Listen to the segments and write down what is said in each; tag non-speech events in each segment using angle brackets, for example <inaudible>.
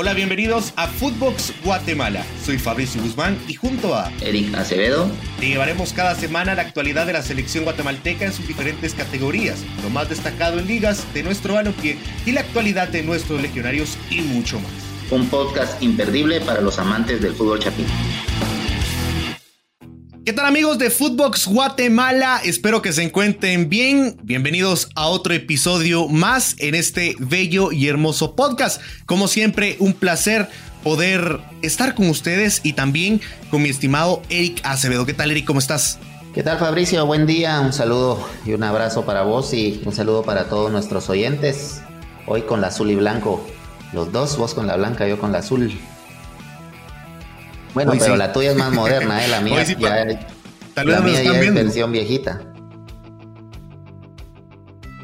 Hola, bienvenidos a Footbox Guatemala. Soy Fabricio Guzmán y junto a Eric Acevedo te llevaremos cada semana la actualidad de la selección guatemalteca en sus diferentes categorías, lo más destacado en ligas de nuestro balompié y la actualidad de nuestros legionarios y mucho más. Un podcast imperdible para los amantes del fútbol chapín. ¿Qué tal amigos de Footbox Guatemala? Espero que se encuentren bien. Bienvenidos a otro episodio más en este bello y hermoso podcast. Como siempre, un placer poder estar con ustedes y también con mi estimado Eric Acevedo. ¿Qué tal Eric? ¿Cómo estás? ¿Qué tal Fabricio? Buen día, un saludo y un abrazo para vos y un saludo para todos nuestros oyentes. Hoy con la azul y blanco, los dos, vos con la blanca, yo con la azul. Bueno, pero la tuya es más moderna, ¿eh? La mía ya, la mía ya es versión viejita.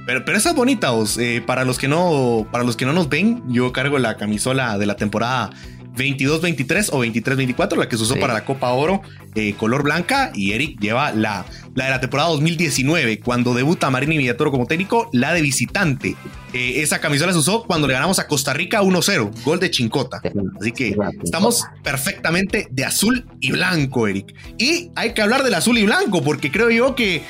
Pero, pero esa es bonita, eh, para los que no, para los que no nos ven, yo cargo la camisola de la temporada 22-23 o 23-24, la que se usó para la Copa Oro, eh, color blanca, y Eric lleva la, la de la temporada 2019, cuando debuta Marini Villatoro como técnico, la de visitante. Eh, esa camisola se usó cuando le ganamos a Costa Rica 1-0, gol de Chincota. Así que estamos perfectamente de azul y blanco, Eric. Y hay que hablar del azul y blanco, porque creo yo que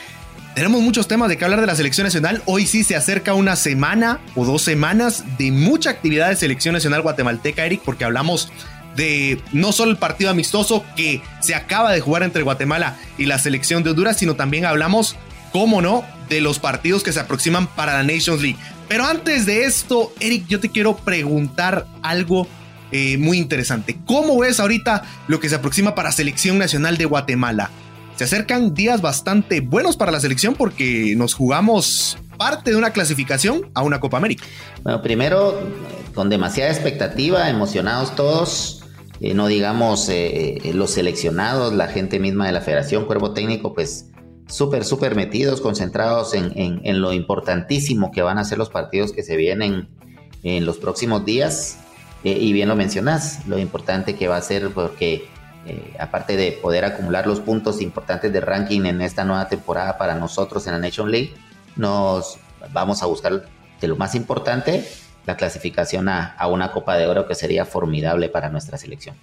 tenemos muchos temas de que hablar de la selección nacional. Hoy sí se acerca una semana o dos semanas de mucha actividad de selección nacional guatemalteca, Eric, porque hablamos de no solo el partido amistoso que se acaba de jugar entre Guatemala y la selección de Honduras, sino también hablamos, cómo no, de los partidos que se aproximan para la Nations League. Pero antes de esto, Eric, yo te quiero preguntar algo eh, muy interesante. ¿Cómo ves ahorita lo que se aproxima para Selección Nacional de Guatemala? Se acercan días bastante buenos para la selección porque nos jugamos parte de una clasificación a una Copa América. Bueno, primero, con demasiada expectativa, emocionados todos, eh, no digamos eh, eh, los seleccionados, la gente misma de la federación, cuerpo técnico, pues súper, súper metidos, concentrados en, en, lo importantísimo que van a ser los partidos que se vienen en los próximos días. y bien lo mencionas, lo importante que va a ser porque eh, aparte de poder acumular los puntos importantes de ranking en esta nueva temporada para nosotros en la Nation League, nos vamos a buscar de lo más importante, la clasificación a, a una Copa de Oro que sería formidable para nuestra selección.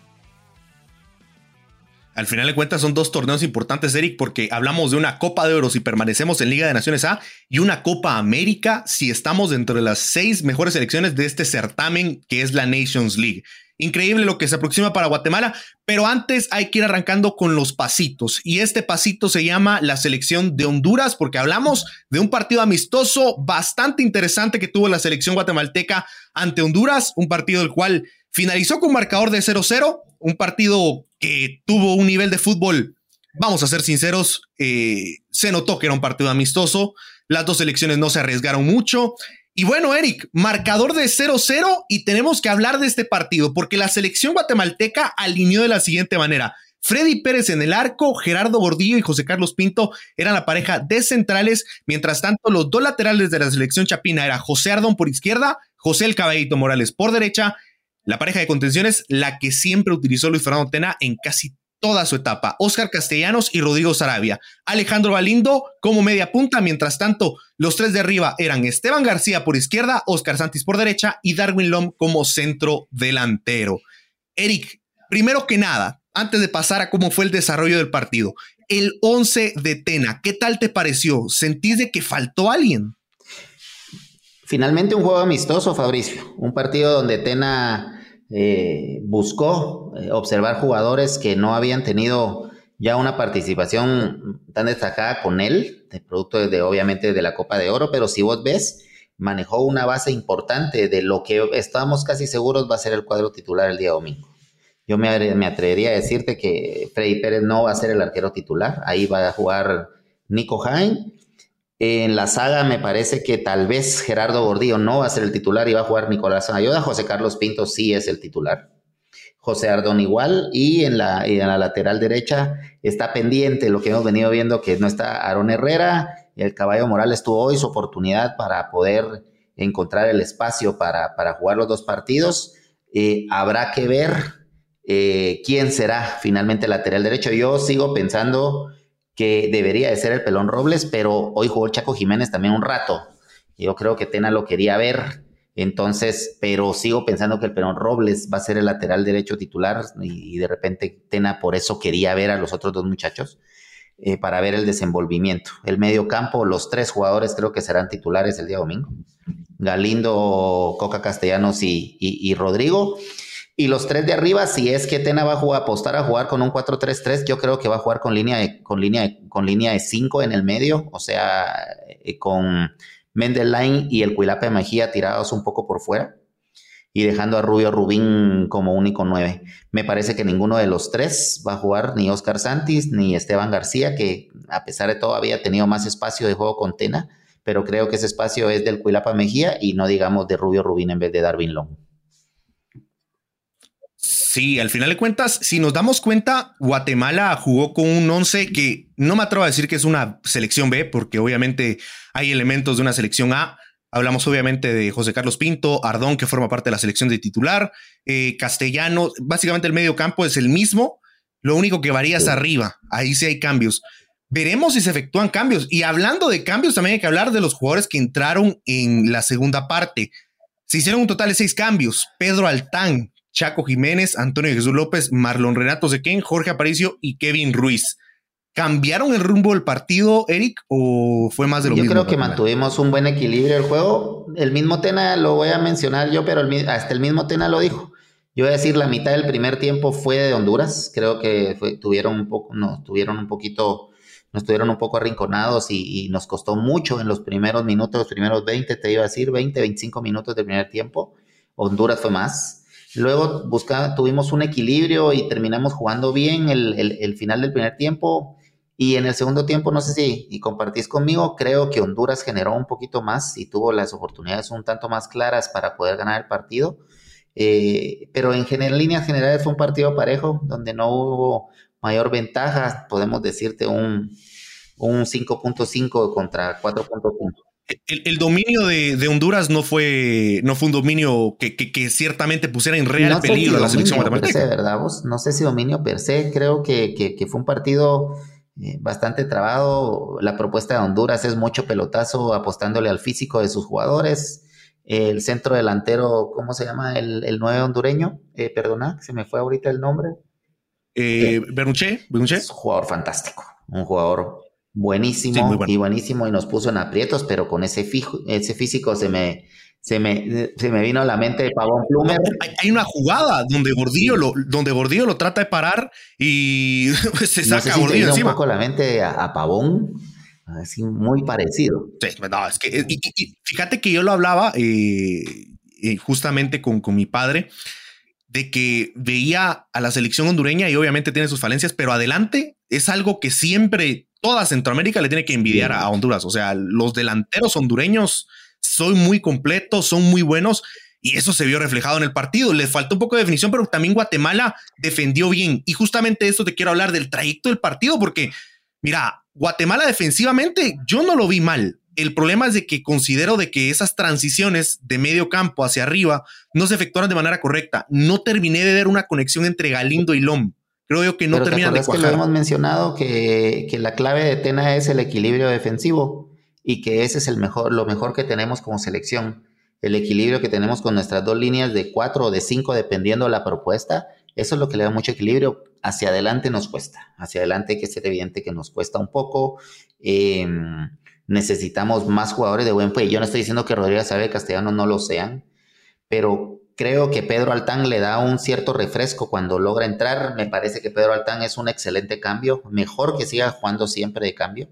Al final de cuentas son dos torneos importantes, Eric, porque hablamos de una Copa de Oro si permanecemos en Liga de Naciones A y una Copa América si estamos dentro de las seis mejores selecciones de este certamen que es la Nations League. Increíble lo que se aproxima para Guatemala, pero antes hay que ir arrancando con los pasitos. Y este pasito se llama la selección de Honduras, porque hablamos de un partido amistoso bastante interesante que tuvo la selección guatemalteca ante Honduras, un partido del cual finalizó con marcador de 0-0, un partido que tuvo un nivel de fútbol, vamos a ser sinceros, eh, se notó que era un partido amistoso, las dos selecciones no se arriesgaron mucho. Y bueno, Eric, marcador de 0-0 y tenemos que hablar de este partido porque la selección guatemalteca alineó de la siguiente manera. Freddy Pérez en el arco, Gerardo Gordillo y José Carlos Pinto eran la pareja de centrales, mientras tanto los dos laterales de la selección chapina era José Ardón por izquierda, José El Caballito Morales por derecha, la pareja de contenciones, la que siempre utilizó Luis Fernando Tena en casi toda su etapa. Oscar Castellanos y Rodrigo Sarabia. Alejandro Valindo como media punta. Mientras tanto, los tres de arriba eran Esteban García por izquierda, Oscar Santis por derecha y Darwin Lom como centro delantero. Eric, primero que nada, antes de pasar a cómo fue el desarrollo del partido, el 11 de Tena, ¿qué tal te pareció? ¿Sentís de que faltó alguien? Finalmente un juego amistoso, Fabricio. Un partido donde Tena eh, buscó eh, observar jugadores que no habían tenido ya una participación tan destacada con él, de producto de, obviamente de la Copa de Oro, pero si vos ves, manejó una base importante de lo que estábamos casi seguros va a ser el cuadro titular el día domingo. Yo me, me atrevería a decirte que Freddy Pérez no va a ser el arquero titular, ahí va a jugar Nico Jain en la saga me parece que tal vez Gerardo Gordillo no va a ser el titular y va a jugar Nicolás Ayuda. José Carlos Pinto sí es el titular. José Ardón igual. Y en la, en la lateral derecha está pendiente lo que hemos venido viendo que no está Aaron Herrera. El Caballo Morales tuvo hoy su oportunidad para poder encontrar el espacio para, para jugar los dos partidos. Eh, habrá que ver eh, quién será finalmente el lateral derecho. Yo sigo pensando que debería de ser el Pelón Robles, pero hoy jugó Chaco Jiménez también un rato. Yo creo que Tena lo quería ver Entonces, pero sigo pensando que el Perón Robles va a ser el lateral derecho titular y, de repente Tena por eso quería ver a los otros dos muchachos eh, para ver el desenvolvimiento. El medio campo, los tres jugadores creo que serán titulares el día domingo. Galindo, Coca Castellanos y, y Rodrigo. Y los tres de arriba, si es que Tena va a, jugar, apostar a jugar con un 4-3-3, yo creo que va a jugar con línea de, con línea con línea de 5 en el medio, o sea, eh, con Mendelain y el Cuilape Mejía tirados un poco por fuera y dejando a Rubio Rubín como único 9. Me parece que ninguno de los tres va a jugar, ni Oscar Santis ni Esteban García, que a pesar de todo había tenido más espacio de juego con Tena, pero creo que ese espacio es del Cuilapa Mejía y no digamos de Rubio Rubín en vez de Darwin Long. Sí, al final de cuentas, si nos damos cuenta, Guatemala jugó con un 11 que no me atrevo a decir que es una selección B, porque obviamente hay elementos de una selección A. Hablamos obviamente de José Carlos Pinto, Ardón, que forma parte de la selección de titular, eh, Castellano, básicamente el medio campo es el mismo, lo único que varía es arriba, ahí sí hay cambios. Veremos si se efectúan cambios. Y hablando de cambios, también hay que hablar de los jugadores que entraron en la segunda parte. Se hicieron un total de seis cambios. Pedro Altán, Chaco Jiménez, Antonio Jesús López, Marlon Renato Sequén, Jorge Aparicio y Kevin Ruiz. ¿Cambiaron el rumbo del partido, Eric, o fue más de lo yo mismo? Yo creo que mantuvimos un buen equilibrio del juego. El mismo Tena lo voy a mencionar yo, pero hasta el mismo Tena lo dijo. Yo voy a decir, la mitad del primer tiempo fue de Honduras. Creo que tuvieron un poco, no, tuvieron un poquito, nos estuvieron un poco arrinconados y, y, nos costó mucho en los primeros minutos, los primeros 20, te iba a decir, 20, 25 minutos del primer tiempo. Honduras fue más. Luego buscaba, tuvimos un equilibrio y terminamos jugando bien el, final del primer tiempo. Y en el segundo tiempo, no sé si y compartís conmigo, creo que Honduras generó un poquito más y tuvo las oportunidades un tanto más claras para poder ganar el partido. Eh, pero en general, líneas generales fue un partido parejo, donde no hubo mayor ventaja, podemos decirte un, un 5.5 contra 4.5 el, dominio de, Honduras no fue, no fue un dominio que, ciertamente pusiera en real peligro a la selección guatemalteca. ¿verdad? No sé si dominio per se, creo que, fue un partido eh, bastante trabado. La propuesta de Honduras es mucho pelotazo apostándole al físico de sus jugadores. El centro delantero, ¿cómo se llama? El, el nueve hondureño, eh, perdona, se me fue ahorita el nombre. Eh, Bernuche, Es un jugador fantástico, un jugador buenísimo y buenísimo y nos puso en aprietos, pero con ese, fijo, ese físico se me, se me, se me vino a la mente de Pavón Plumer. Hay, una jugada donde Gordillo, lo, donde Gordillo lo trata de parar y <laughs> se saca no Gordillo encima. un poco la mente a, Pavón, así muy parecido. es que, fíjate que yo lo hablaba eh, eh, justamente con, con mi padre de que veía a la selección hondureña y obviamente tiene sus falencias, pero adelante es algo que siempre toda Centroamérica le tiene que envidiar a Honduras. O sea, los delanteros hondureños son muy completos, son muy buenos. Y eso se vio reflejado en el partido. Les faltó un poco de definición, pero también Guatemala defendió bien. Y justamente eso te quiero hablar del trayecto del partido, porque mira, Guatemala defensivamente yo no lo vi mal. El problema es de que considero de que esas transiciones de medio campo hacia arriba no se efectuaron de manera correcta. No terminé de ver una conexión entre Galindo y Lom. Creo yo que no terminan de cuajar. que lo hemos mencionado que, la clave de Tena es el equilibrio defensivo y que ese es el mejor, lo mejor que tenemos como selección. El equilibrio que tenemos con nuestras dos líneas de cuatro o de cinco, dependiendo de la propuesta, eso es lo que le da mucho equilibrio. Hacia adelante nos cuesta. Hacia adelante hay que ser evidente que nos cuesta un poco. Em, necesitamos más jugadores de buen fe. Yo no estoy diciendo que Rodríguez Sabe Castellano no lo sean, pero Creo que Pedro Altán le da un cierto refresco cuando logra entrar. Me parece que Pedro Altán es un excelente cambio, mejor que siga jugando siempre de cambio.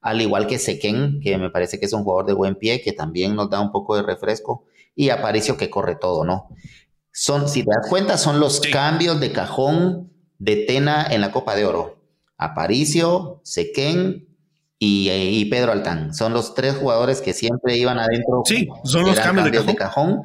Al igual que Sequén, que me parece que es un jugador de buen pie, que también nos da un poco de refresco. Y Aparicio, que corre todo, ¿no? Son, si te das cuenta, son los cambios de cajón de Tena en la Copa de Oro. Aparicio, Sequén y, Pedro Altán. Son los tres jugadores que siempre iban adentro. Sí, son los cambios, De cajón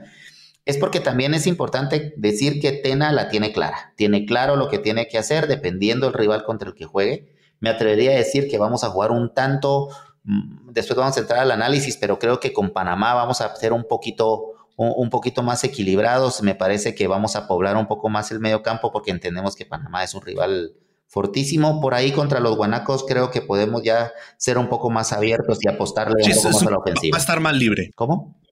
es porque también es importante decir que Tena la tiene clara, tiene claro lo que tiene que hacer dependiendo del rival contra el que juegue. Me atrevería a decir que vamos a jugar un tanto, mm, después vamos a entrar al análisis, pero creo que con Panamá vamos a ser un poquito, un, poquito más equilibrados. Me parece que vamos a poblar un poco más el medio campo porque entendemos que Panamá es un rival fortísimo. Por ahí contra los guanacos creo que podemos ya ser un poco más abiertos y apostarle un poco más a la ofensiva. Va a estar más libre. ¿Cómo?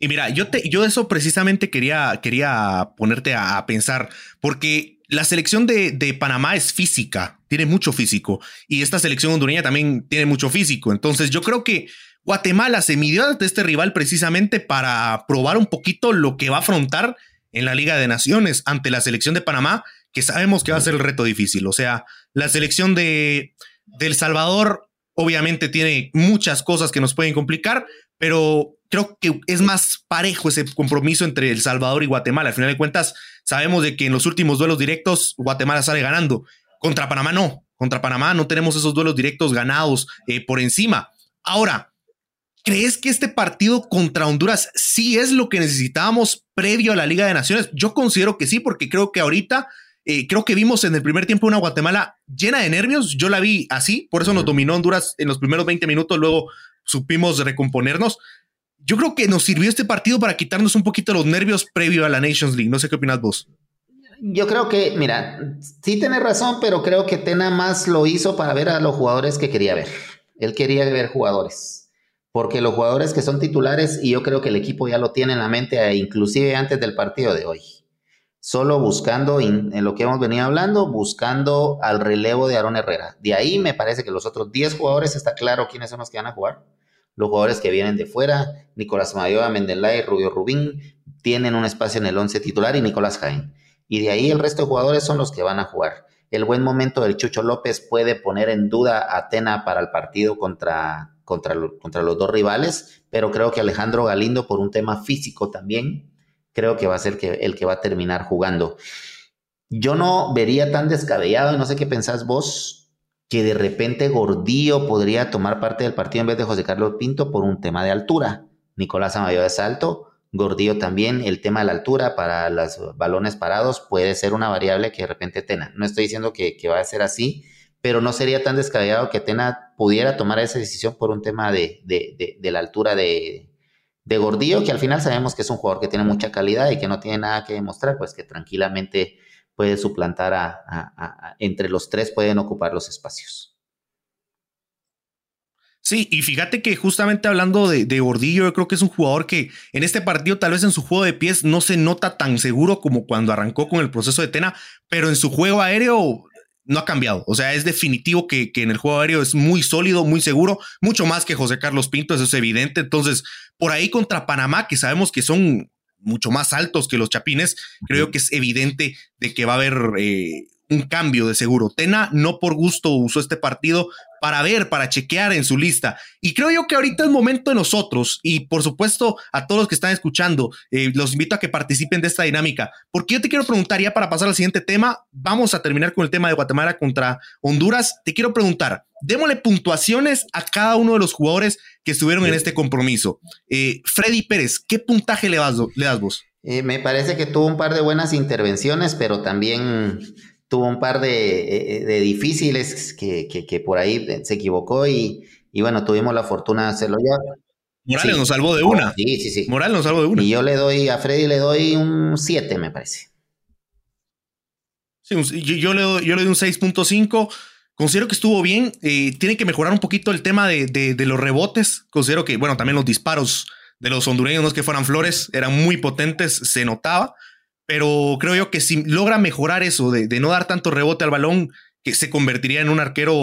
Y mira, yo, te, yo eso precisamente quería, quería ponerte a, pensar, porque la selección de, de, Panamá es física, tiene mucho físico, y esta selección hondureña también tiene mucho físico. Entonces yo creo que Guatemala se midió ante este rival precisamente para probar un poquito lo que va a afrontar en la Liga de Naciones ante la selección de Panamá, que sabemos que va a ser el reto difícil. O sea, la selección de, de El Salvador obviamente tiene muchas cosas que nos pueden complicar, pero creo que es más parejo ese compromiso entre El Salvador y Guatemala. Al final de cuentas, sabemos de que en los últimos duelos directos Guatemala sale ganando. Contra Panamá no. Contra Panamá no tenemos esos duelos directos ganados eh, por encima. Ahora, ¿crees que este partido contra Honduras sí es lo que necesitábamos previo a la Liga de Naciones? Yo considero que sí, porque creo que ahorita eh, creo que vimos en el primer tiempo una Guatemala llena de nervios. Yo la vi así, por eso nos dominó Honduras en los primeros 20 minutos. Luego supimos recomponernos yo creo que nos sirvió este partido para quitarnos un poquito los nervios previo a la Nations League. No sé qué opinas vos. Yo creo que, mira, sí tienes razón, pero creo que Tena más lo hizo para ver a los jugadores que quería ver. Él quería ver jugadores. Porque los jugadores que son titulares, y yo creo que el equipo ya lo tiene en la mente, eh, inclusive antes del partido de hoy. Solo buscando, en lo que hemos venido hablando, buscando al relevo de Aaron Herrera. De ahí me parece que los otros 10 jugadores está claro quiénes son los que van a jugar los jugadores que vienen de fuera, Nicolás Mayoa, Mendelay, Rubio Rubín, tienen un espacio en el 11 titular y Nicolás Jaén. Y de ahí el resto de jugadores son los que van a jugar. El buen momento del Chucho López puede poner en duda a Atena para el partido contra, contra, contra los dos rivales, pero creo que Alejandro Galindo, por un tema físico también, creo que va a ser que, el que va a terminar jugando. Yo no vería tan descabellado, y no sé qué pensás vos, que de repente Gordillo podría tomar parte del partido en vez de José Carlos Pinto por un tema de altura. Nicolás Amayo es alto, Gordillo también, el tema de la altura para los balones parados puede ser una variable que de repente Tena. No estoy diciendo que, va a ser así, pero no sería tan descabellado que Tena pudiera tomar esa decisión por un tema de, de la altura de, Gordillo, que al final sabemos que es un jugador que tiene mucha calidad y que no tiene nada que demostrar, pues que tranquilamente puede suplantar a, entre los tres pueden ocupar los espacios. Sí, y fíjate que justamente hablando de, de, yo creo que es un jugador que en este partido, tal vez en su juego de pies, no se nota tan seguro como cuando arrancó con el proceso de Tena, pero en su juego aéreo no ha cambiado. O sea, es definitivo que, que en el juego aéreo es muy sólido, muy seguro, mucho más que José Carlos Pinto, eso es evidente. Entonces, por ahí contra Panamá, que sabemos que son mucho más altos que los chapines, creo que es evidente de que va a haber eh, un cambio de seguro. Tena no por gusto usó este partido para ver, para chequear en su lista. Y creo yo que ahorita es momento de nosotros, y por supuesto a todos los que están escuchando, eh, los invito a que participen de esta dinámica, porque yo te quiero preguntar, ya para pasar al siguiente tema, vamos a terminar con el tema de Guatemala contra Honduras. Te quiero preguntar, démosle puntuaciones a cada uno de los jugadores que estuvieron en este compromiso. Eh, Freddy Pérez, ¿qué puntaje le das, le das vos? Eh, me parece que tuvo un par de buenas intervenciones, pero también tuvo un par de, eh, difíciles que, por ahí se equivocó y, bueno, tuvimos la fortuna de hacerlo ya. Morales nos salvó de una. Sí, sí, sí. Morales nos salvó de una. Y yo le doy, a Freddy le doy un 7, me parece. Sí, yo, le doy, yo le doy un 6.5. Considero que estuvo bien. Eh, tiene que mejorar un poquito el tema de, de, los rebotes. Considero que, bueno, también los disparos de los hondureños no es que fueran flores, eran muy potentes, se notaba pero creo yo que si logra mejorar eso de, no dar tanto rebote al balón, que se convertiría en un arquero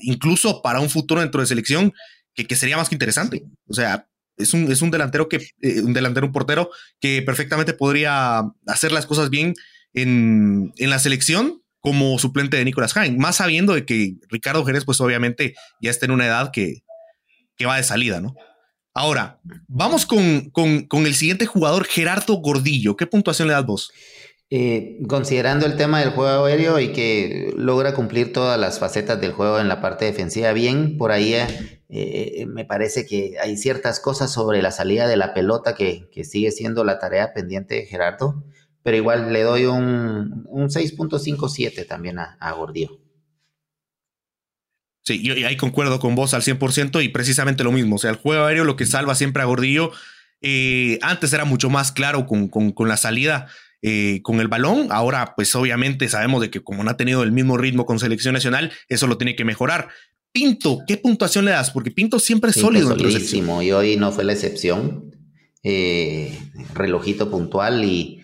incluso para un futuro dentro de selección, que, sería más que interesante. O sea, es un, es un delantero que, eh, un delantero, un portero que perfectamente podría hacer las cosas bien en, la selección como suplente de Nicolás Hain, más sabiendo de que Ricardo Jerez, pues obviamente ya está en una edad que, que va de salida, ¿no? Ahora, vamos con, con, el siguiente jugador, Gerardo Gordillo. ¿Qué puntuación le das vos? Eh, considerando el tema del juego aéreo y que logra cumplir todas las facetas del juego en la parte defensiva bien, por ahí eh, eh, me parece que hay ciertas cosas sobre la salida de la pelota que, sigue siendo la tarea pendiente de Gerardo, pero igual le doy un, un 6.57 también a, a Gordillo. Sí, yo ahí concuerdo con vos al 100% y precisamente lo mismo. O sea, el juego aéreo lo que salva siempre a Gordillo. Eh, antes era mucho más claro con, con, la salida eh, con el balón. Ahora, pues obviamente sabemos de que como no ha tenido el mismo ritmo con selección nacional, eso lo tiene que mejorar. Pinto, ¿qué puntuación le das? Porque Pinto siempre es sólido. Solísimo, y hoy no fue la excepción. eh, relojito puntual y,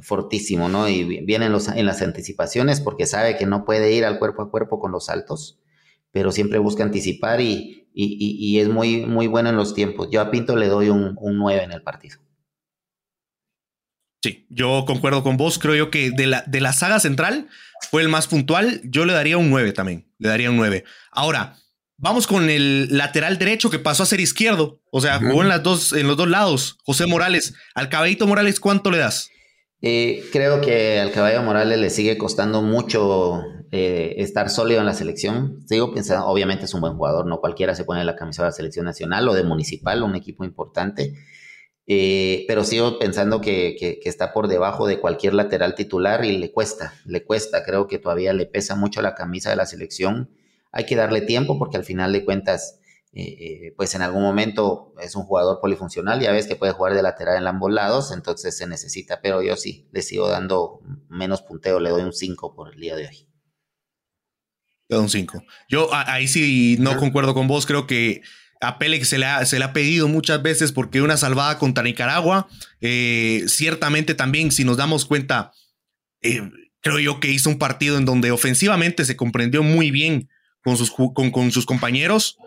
fortísimo, ¿no? Y viene en, los, en las anticipaciones porque sabe que no puede ir al cuerpo a cuerpo con los saltos, pero siempre busca anticipar y, y, es muy, muy bueno en los tiempos. Yo a Pinto le doy un, un 9 en el partido. Sí, yo concuerdo con vos. Creo yo que de la, de la saga central fue el más puntual. Yo le daría un 9 también. Le daría un 9. Ahora, vamos con el lateral derecho que pasó a ser izquierdo. O sea, jugó en, las dos, en los dos lados. José Morales. Al caballito Morales, ¿cuánto le das? Eh, creo que al caballo Morales le sigue costando mucho eh, estar sólido en la selección. Sigo pensando, obviamente es un buen jugador, no cualquiera se pone la camisa de la selección nacional o de municipal, un equipo importante. Eh, pero sigo pensando que, está por debajo de cualquier lateral titular y le cuesta, le cuesta, creo que todavía le pesa mucho la camisa de la selección. Hay que darle tiempo porque al final de cuentas, eh, pues en algún momento es un jugador polifuncional, ya ves que puede jugar de lateral en ambos lados, entonces se necesita, pero yo sí, le sigo dando menos punteo, le doy un 5 por el día de hoy. Le doy un 5. Yo ahí sí no concuerdo con vos, creo que a Pele se le, ha, se le ha pedido muchas veces porque una salvada contra Nicaragua. Eh, ciertamente también, si nos damos cuenta, eh, creo yo que hizo un partido en donde ofensivamente se comprendió muy bien con sus, con, sus compañeros.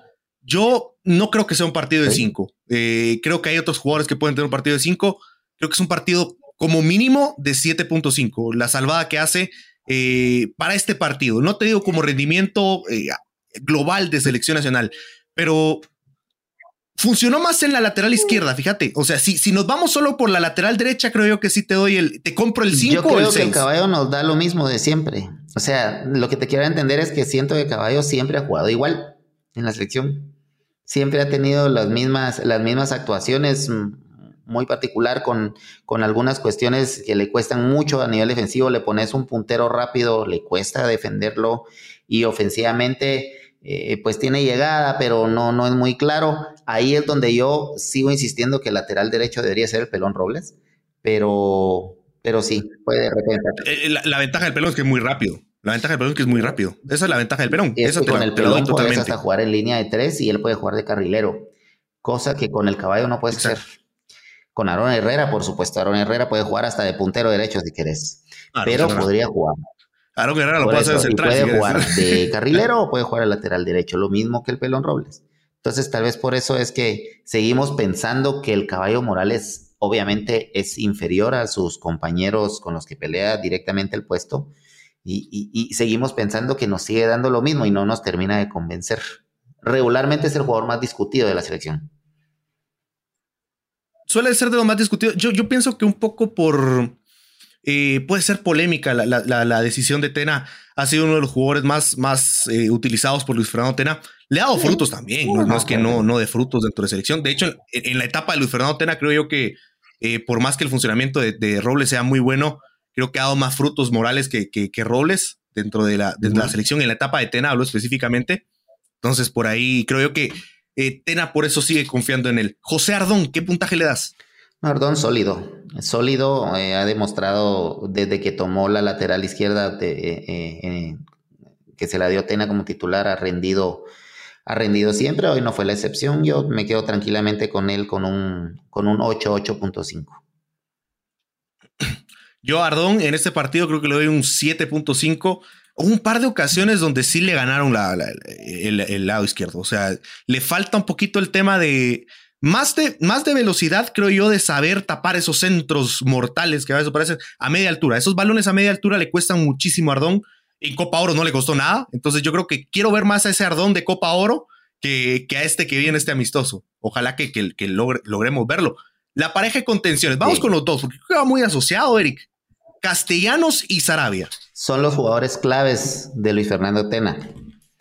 Yo no creo que sea un partido de cinco. Eh, creo que hay otros jugadores que pueden tener un partido de cinco. Creo que es un partido como mínimo de 7.5. La salvada que hace para este partido. No te digo como rendimiento global de selección nacional, pero funcionó más en la lateral izquierda, fíjate. O sea, si, si nos vamos solo por la lateral derecha, creo yo que sí te doy el, te compro el 5 o el 6. que el caballo nos da lo mismo de siempre. O sea, lo que te quiero entender es que siento que caballo siempre ha jugado igual en la selección. Siempre ha tenido las mismas, las mismas actuaciones, mm, muy particular con, con algunas cuestiones que le cuestan mucho a nivel defensivo. Le pones un puntero rápido, le cuesta defenderlo y ofensivamente eh, pues tiene llegada, pero no, no es muy claro. Ahí es donde yo sigo insistiendo que el lateral derecho debería ser el Pelón Robles, pero, pero sí, puede de repente. Eh, la, ventaja del Pelón es que es muy rápido. La ventaja del Pelón es que es muy rápido. Esa es la ventaja del Pelón. Eso con el Pelón puedes hasta jugar en línea de tres y él puede jugar de carrilero, cosa que con el caballo no puedes hacer. Con Aaron Herrera, por supuesto, Aaron Herrera puede jugar hasta de puntero derecho si querés, pero podría jugar. Aaron Herrera lo puede hacer central. puede jugar de <laughs> carrilero o puede jugar al lateral derecho, lo mismo que el Pelón Robles. Entonces, tal vez por eso es que seguimos pensando que el caballo Morales obviamente es inferior a sus compañeros con los que pelea directamente el puesto y, seguimos pensando que nos sigue dando lo mismo y no nos termina de convencer. Regularmente es el jugador más discutido de la selección. Suele ser de los más discutidos. Yo, yo pienso que un poco por eh, puede ser polémica la, decisión de Tena. Ha sido uno de los jugadores más, más eh, utilizados por Luis Fernando Tena. Le ha dado frutos también, no, es que no, no de frutos dentro de selección. De hecho, en, la etapa de Luis Fernando Tena, creo yo que eh, por más que el funcionamiento de, Robles sea muy bueno, creo que ha dado más frutos morales que, que, Robles dentro de la, de la selección. En la etapa de Tena hablo específicamente. Entonces, por ahí creo yo que Tena por eso sigue confiando en él. José Ardón, ¿qué puntaje le das? Ardón sólido, sólido, eh, ha demostrado desde que tomó la lateral izquierda eh, eh, que se la dio Tena como titular, ha rendido, ha rendido siempre, hoy no fue la excepción, yo me quedo tranquilamente con él con un, con un 8, 8.5. Yo Ardón en este partido creo que le doy un 7.5. Un par de ocasiones donde sí le ganaron el lado izquierdo. O sea, le falta un poquito el tema de, más de, más de velocidad, creo yo, de saber tapar esos centros mortales que a veces a media altura. Esos balones a media altura le cuestan muchísimo Ardón. En Copa Oro no le costó nada. Entonces yo creo que quiero ver más a ese Ardón de Copa Oro que, que a este que viene, este amistoso. Ojalá que, que, logremos verlo. La pareja de contenciones. Vamos con los dos, porque queda muy asociado, Eric. Castellanos y Sarabia. Son los jugadores claves de Luis Fernando Tena.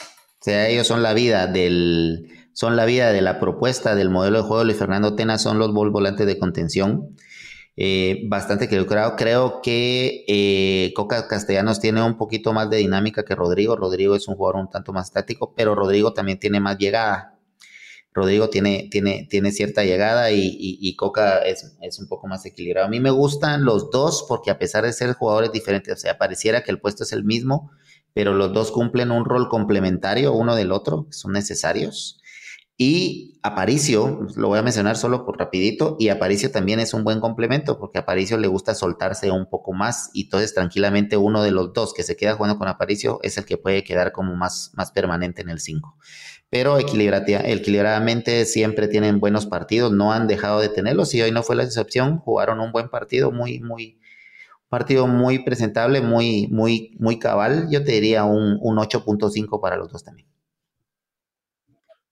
O sea, ellos son la vida del, son la vida de la propuesta del modelo de juego de Luis Fernando Tena, son los volantes de contención. Eh, bastante que creo, creo que eh, Coca Castellanos tiene un poquito más de dinámica que Rodrigo. Rodrigo es un jugador un tanto más estático, pero Rodrigo también tiene más llegada. Rodrigo tiene, tiene, tiene cierta llegada y, Coca es, es, un poco más equilibrado. A mí me gustan los dos porque a pesar de ser jugadores diferentes, o sea, pareciera que el puesto es el mismo, pero los dos cumplen un rol complementario uno del otro, son necesarios. Y Aparicio, lo voy a mencionar solo por rapidito, y Aparicio también es un buen complemento porque Aparicio le gusta soltarse un poco más y entonces tranquilamente uno de los dos que se queda jugando con Aparicio es el que puede quedar como más, más permanente en el 5. Pero equilibradamente siempre tienen buenos partidos, no han dejado de tenerlos y hoy no fue la excepción, jugaron un buen partido, muy, muy, partido muy presentable, muy, muy, muy cabal. Yo te diría un, un 8.5 para los dos también.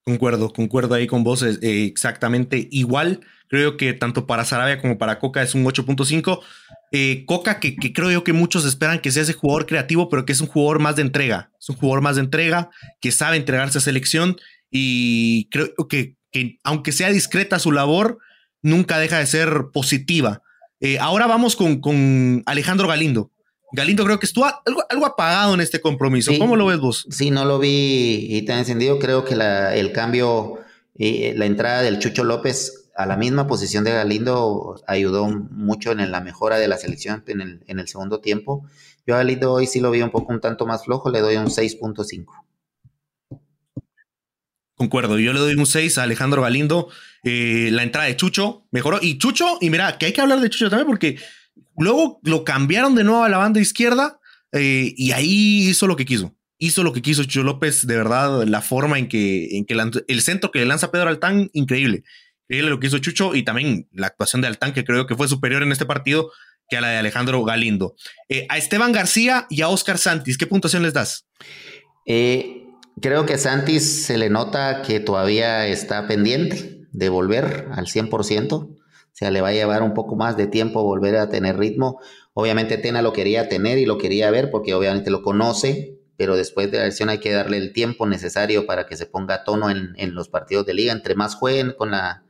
Concuerdo, concuerdo ahí con vos, eh, exactamente igual. Creo que tanto para Sarabia como para Coca es un 8.5. Eh, Coca, que, creo yo que muchos esperan que sea ese jugador creativo, pero que es un jugador más de entrega. Es un jugador más de entrega, que sabe entregarse a selección y creo que, que aunque sea discreta su labor, nunca deja de ser positiva. Eh, ahora vamos con, con Alejandro Galindo. Galindo creo que estuvo algo, apagado en este compromiso. ¿Cómo lo ves vos? Sí, no lo vi y te ha encendido. Creo que el cambio, eh, la entrada del Chucho López a la misma posición de Galindo ayudó mucho en la mejora de la selección en el, segundo tiempo. Yo a Galindo hoy sí lo vi un poco un tanto más flojo, le doy un 6.5. Concuerdo, yo le doy un 6 a Alejandro Galindo. Eh, la entrada de Chucho mejoró. Y Chucho, y mira, que hay que hablar de Chucho también porque Luego lo cambiaron de nuevo a la banda izquierda eh, y ahí hizo lo que quiso. Hizo lo que quiso Chucho López, de verdad, la forma en que, en que el centro que le lanza Pedro Altán, increíble. Increíble lo que hizo Chucho y también la actuación de Altán, que creo que fue superior en este partido que a la de Alejandro Galindo. Eh, a Esteban García y a Oscar Santis, ¿qué puntuación les das? Eh, creo que Santis se le nota que todavía está pendiente de volver al 100%. O sea, le va a llevar un poco más de tiempo volver a tener ritmo. Obviamente Tena lo quería tener y lo quería ver porque obviamente lo conoce, pero después de la lesión hay que darle el tiempo necesario para que se ponga tono en, los partidos de liga. Entre más jueguen con la,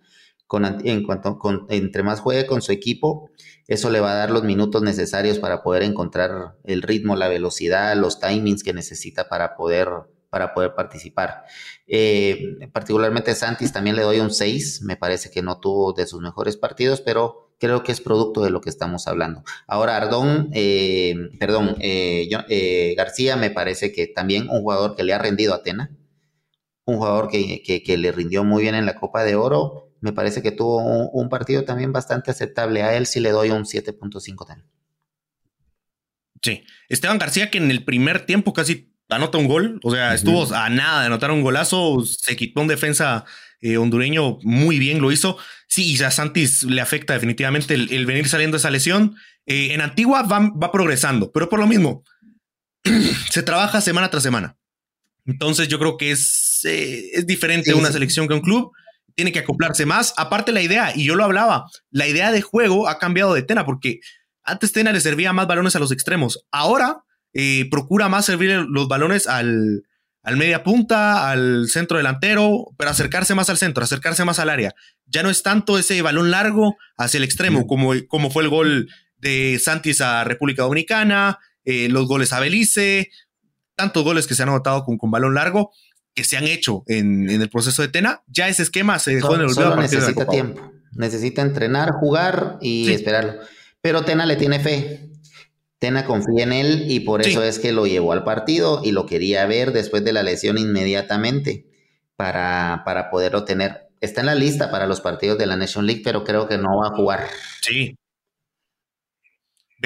en cuanto, entre más juegue con su equipo, eso le va a dar los minutos necesarios para poder encontrar el ritmo, la velocidad, los timings que necesita para poder para poder participar. Eh, particularmente Santis también le doy un 6, me parece que no tuvo de sus mejores partidos, pero creo que es producto de lo que estamos hablando. Ahora Ardón, eh, perdón, eh, García me parece que también un jugador que le ha rendido a Atena, un jugador que, le rindió muy bien en la Copa de Oro, me parece que tuvo un, un partido también bastante aceptable. A él sí le doy un 7.5 también. Sí, Esteban García que en el primer tiempo casi anota un gol, o sea, estuvo a nada de anotar un golazo, se quitó un defensa eh, hondureño, muy bien lo hizo. Sí, y a Santis le afecta definitivamente el, venir saliendo de esa lesión. Eh, en Antigua va, progresando, pero por lo mismo, <clears throat> se trabaja semana tras semana. Entonces yo creo que es, eh, es diferente una selección que un club. Tiene que acoplarse más. Aparte la idea, y yo lo hablaba, la idea de juego ha cambiado de Tena porque antes Tena le servía más balones a los extremos. Ahora eh, procura más servir los balones al, al media punta, al centro delantero, pero acercarse más al centro, acercarse más al área. Ya no es tanto ese balón largo hacia el extremo, como, como fue el gol de Santis a República Dominicana, eh, los goles a Belice, tantos goles que se han anotado con, con balón largo que se han hecho en, el proceso de Tena. Ya ese esquema se dejó en el olvido. necesita tiempo, necesita entrenar, jugar y esperarlo. Pero Tena le tiene fe. Tena confía en él y por eso es que lo llevó al partido y lo quería ver después de la lesión inmediatamente para, para poderlo tener. Está en la lista para los partidos de la Nation League, pero creo que no va a jugar. Sí.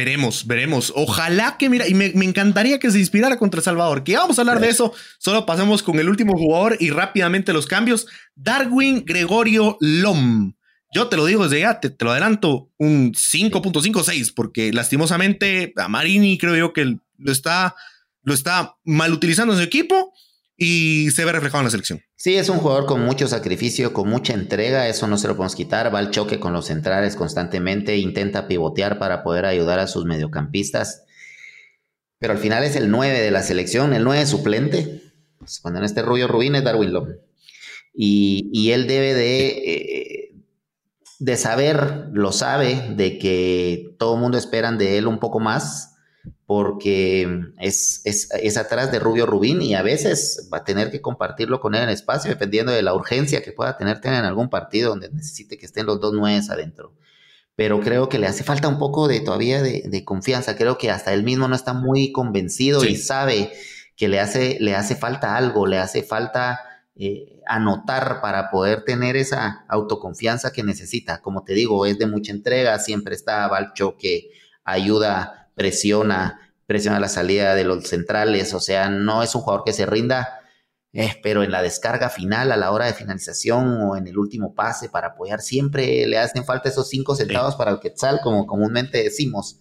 Veremos, veremos. Ojalá que, mira, y me, encantaría que se inspirara contra Salvador. Que vamos a hablar de eso. Solo pasamos con el último jugador y rápidamente los cambios. Darwin Gregorio Lom. Yo te lo digo desde ya, te, lo adelanto, un 5.56, porque lastimosamente a Marini creo yo que lo está, lo está mal utilizando en su equipo y se ve reflejado en la selección. Sí, es un jugador con mucho sacrificio, con mucha entrega, eso no se lo podemos quitar, va al choque con los centrales constantemente, intenta pivotear para poder ayudar a sus mediocampistas, pero al final es el 9 de la selección, el 9 suplente, pues, cuando en este Rubio Rubín es Darwin Lom. Y, él debe de... Eh, de saber, lo sabe, de que todo el mundo esperan de él un poco más, porque es, es, atrás de Rubio Rubín y a veces va a tener que compartirlo con él en el espacio, dependiendo de la urgencia que pueda tener, tener en algún partido donde necesite que estén los dos nueves adentro. Pero creo que le hace falta un poco de todavía de, confianza. Creo que hasta él mismo no está muy convencido y sabe que le hace, le hace falta algo, le hace falta eh, anotar para poder tener esa autoconfianza que necesita. Como te digo, es de mucha entrega, siempre está Balcho que ayuda, presiona, presiona la salida de los centrales, o sea, no es un jugador que se rinda, eh, pero en la descarga final, a la hora de finalización o en el último pase para apoyar, siempre le hacen falta esos cinco centavos para el Quetzal, como comúnmente decimos.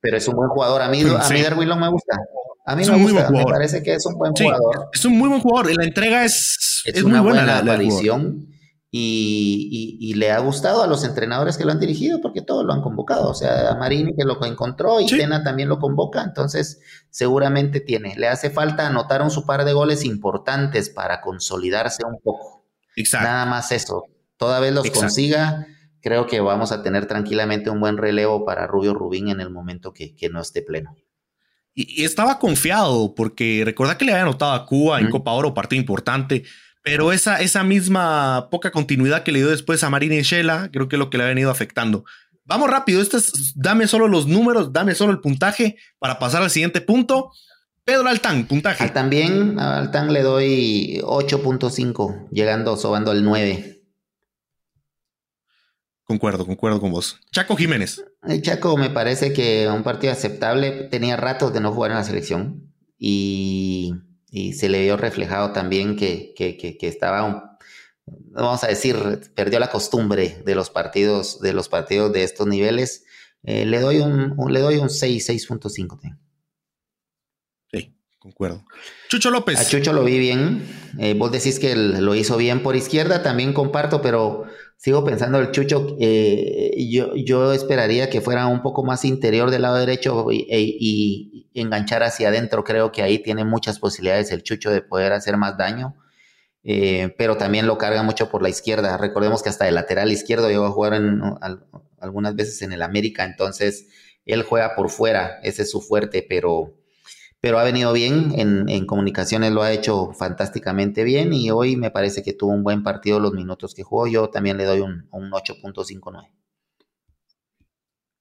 Pero es un buen jugador. A mí, a mí Darwin me gusta. A mí me gusta, me parece que es un buen jugador. Es un muy buen jugador. La entrega es, es, una buena, buena la, aparición y, le ha gustado a los entrenadores que lo han dirigido porque todos lo han convocado. O sea, a Marini que lo encontró y Tena también lo convoca, entonces seguramente tiene. Le hace falta anotar un su par de goles importantes para consolidarse un poco. Exacto. Nada más eso. Toda vez los consiga, creo que vamos a tener tranquilamente un buen relevo para Rubio Rubín en el momento que, no esté pleno. Y, estaba confiado porque recuerda que le había anotado a Cuba en Copa Oro, partido importante pero esa, esa misma poca continuidad que le dio después a Marina y Shela, creo que es lo que le ha venido afectando. Vamos rápido, esto es, dame solo los números, dame solo el puntaje para pasar al siguiente punto. Pedro Altán, puntaje. También a Altán le doy 8.5, llegando, sobando el 9. Concuerdo, concuerdo con vos. Chaco Jiménez. El Chaco me parece que un partido aceptable. Tenía ratos de no jugar en la selección. Y y se le vio reflejado también que, estaba, vamos a decir, perdió la costumbre de los partidos, de los partidos de estos niveles. Eh, le doy un, le doy un 6, 6.5. Sí, concuerdo. Chucho López. A Chucho lo vi bien. Eh, vos decís que lo hizo bien por izquierda, también comparto, pero sigo pensando el Chucho, eh, yo, yo esperaría que fuera un poco más interior del lado derecho y, y, enganchar hacia adentro. Creo que ahí tiene muchas posibilidades el Chucho de poder hacer más daño. Eh, pero también lo carga mucho por la izquierda. Recordemos que hasta el lateral izquierdo llegó a jugar algunas veces en el América, entonces él juega por fuera, ese es su fuerte, pero pero ha venido bien, en, comunicaciones lo ha hecho fantásticamente bien y hoy me parece que tuvo un buen partido los minutos que jugó, yo también le doy un, un 8.59.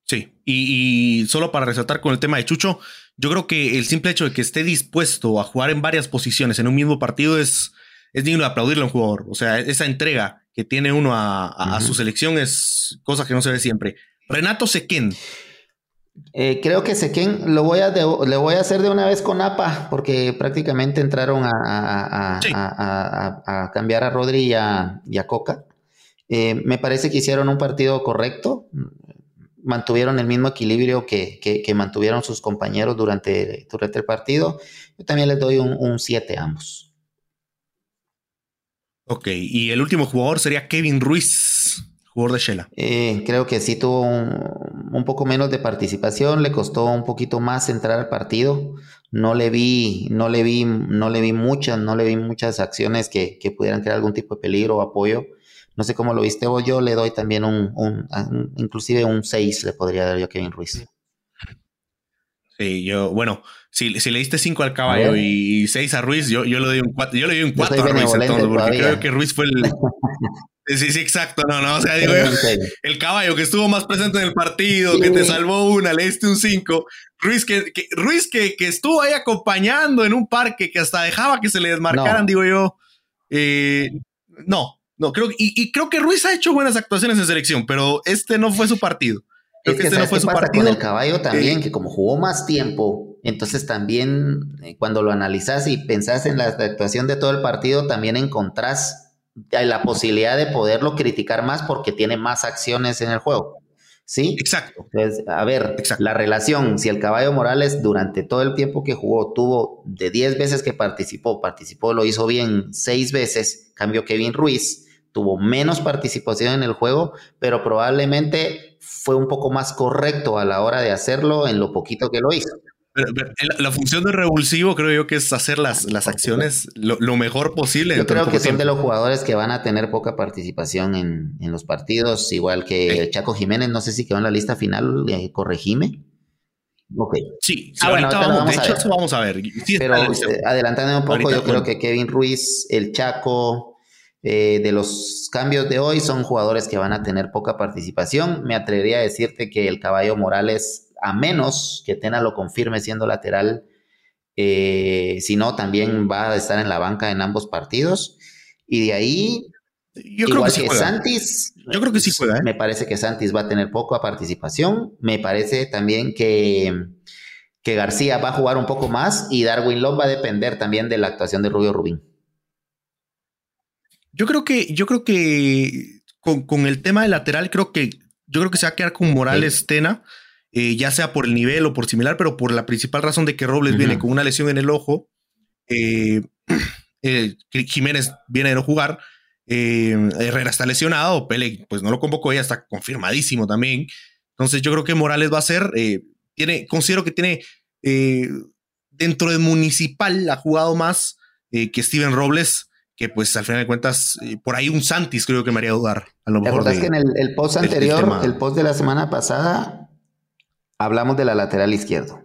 Sí, y, solo para resaltar con el tema de Chucho, yo creo que el simple hecho de que esté dispuesto a jugar en varias posiciones en un mismo partido es, es digno de aplaudirle a un jugador. O sea, esa entrega que tiene uno a, su selección es cosa que no se ve siempre. Renato Sequén, eh, creo que Sequén lo voy a le voy a hacer de una vez con APA, porque prácticamente entraron a, cambiar a Rodri y a, Coca. Eh, me parece que hicieron un partido correcto, mantuvieron el mismo equilibrio que, mantuvieron sus compañeros durante, durante, el partido. Yo también les doy un 7 a ambos. Ok, y el último jugador sería Kevin Ruiz jugador de Shela. Eh, creo que sí tuvo un, poco menos de participación, le costó un poquito más entrar al partido. No le vi, no le vi, no le vi muchas, no le vi muchas acciones que, pudieran crear algún tipo de peligro o apoyo. No sé cómo lo viste vos, yo le doy también un, inclusive un 6 le podría dar yo a Kevin Ruiz. Sí, yo, bueno, si, si le diste 5 al caballo y 6 a Ruiz, yo, yo le doy un 4, yo le doy un 4 a Ruiz entonces, porque creo que Ruiz fue el, <laughs> Sí, sí, exacto. No, no, o sea, digo <laughs> el caballo que estuvo más presente en el partido, que te salvó una, le diste un 5. Ruiz, que, Ruiz que, que, estuvo ahí acompañando en un parque, que hasta dejaba que se le desmarcaran, digo yo. Eh, no, no, creo, y, y, creo que Ruiz ha hecho buenas actuaciones en selección, pero este no fue su partido. Creo que, este no fue su partido. Con el caballo también, que como jugó más tiempo, entonces también eh, cuando lo analizás y pensás en la actuación de todo el partido, también encontrás hay la posibilidad de poderlo criticar más porque tiene más acciones en el juego. ¿Sí? Exacto. Entonces, a ver, la relación, si el caballo Morales durante todo el tiempo que jugó tuvo de 10 veces que participó, participó, lo hizo bien 6 veces, cambio Kevin Ruiz, tuvo menos participación en el juego, pero probablemente fue un poco más correcto a la hora de hacerlo en lo poquito que lo hizo. La función de revulsivo creo yo que es hacer las, las acciones lo, mejor posible. Yo creo que son de los jugadores que van a tener poca participación en, los partidos, igual que Chaco Jiménez, no sé si quedó en la lista final, eh, corregime. Ok. Sí, sí ah, ahorita vamos, de hecho, eso vamos a ver. Pero eh, adelantando un poco, yo creo que Kevin Ruiz, el Chaco, eh, de los cambios de hoy son jugadores que van a tener poca participación. Me atrevería a decirte que el Caballo Morales a menos que Tena lo confirme siendo lateral, eh, si no, también va a estar en la banca en ambos partidos. Y de ahí, yo creo que, sí Santis. Yo creo que sí juega. ¿eh? Me parece que Santis va a tener poca participación. Me parece también que, que García va a jugar un poco más y Darwin Love va a depender también de la actuación de Rubio Rubín. Yo creo que, yo creo que con, el tema de lateral, creo que yo creo que se va a quedar con Morales Tena, eh, ya sea por el nivel o por similar, pero por la principal razón de que Robles viene con una lesión en el ojo. Eh, <clears throat> eh, Jiménez viene de no jugar. Herrera está lesionado, Pele pues no lo convocó, ya está confirmadísimo también. Entonces yo creo que Morales va a ser, tiene, considero que tiene dentro de Municipal ha jugado más que Steven Robles que pues al final de cuentas, eh, por ahí un Santis creo que me haría dudar. A lo mejor. que en el, post anterior, el, post de la semana pasada, hablamos de la lateral izquierdo.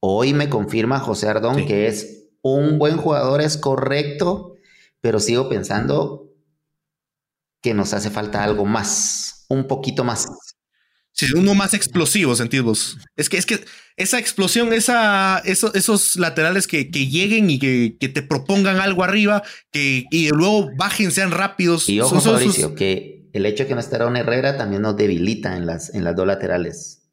Hoy me confirma José Ardón que es un buen jugador, es correcto, pero sigo pensando que nos hace falta algo más, un poquito más. Sí, uno más explosivo, sentidos. Es que, es que esa explosión, esa, esos laterales que, lleguen y que, te propongan algo arriba, que y luego bajen, sean rápidos. Y ojo, Mauricio, que el hecho de que no estará una Herrera también nos debilita en las, en las dos laterales.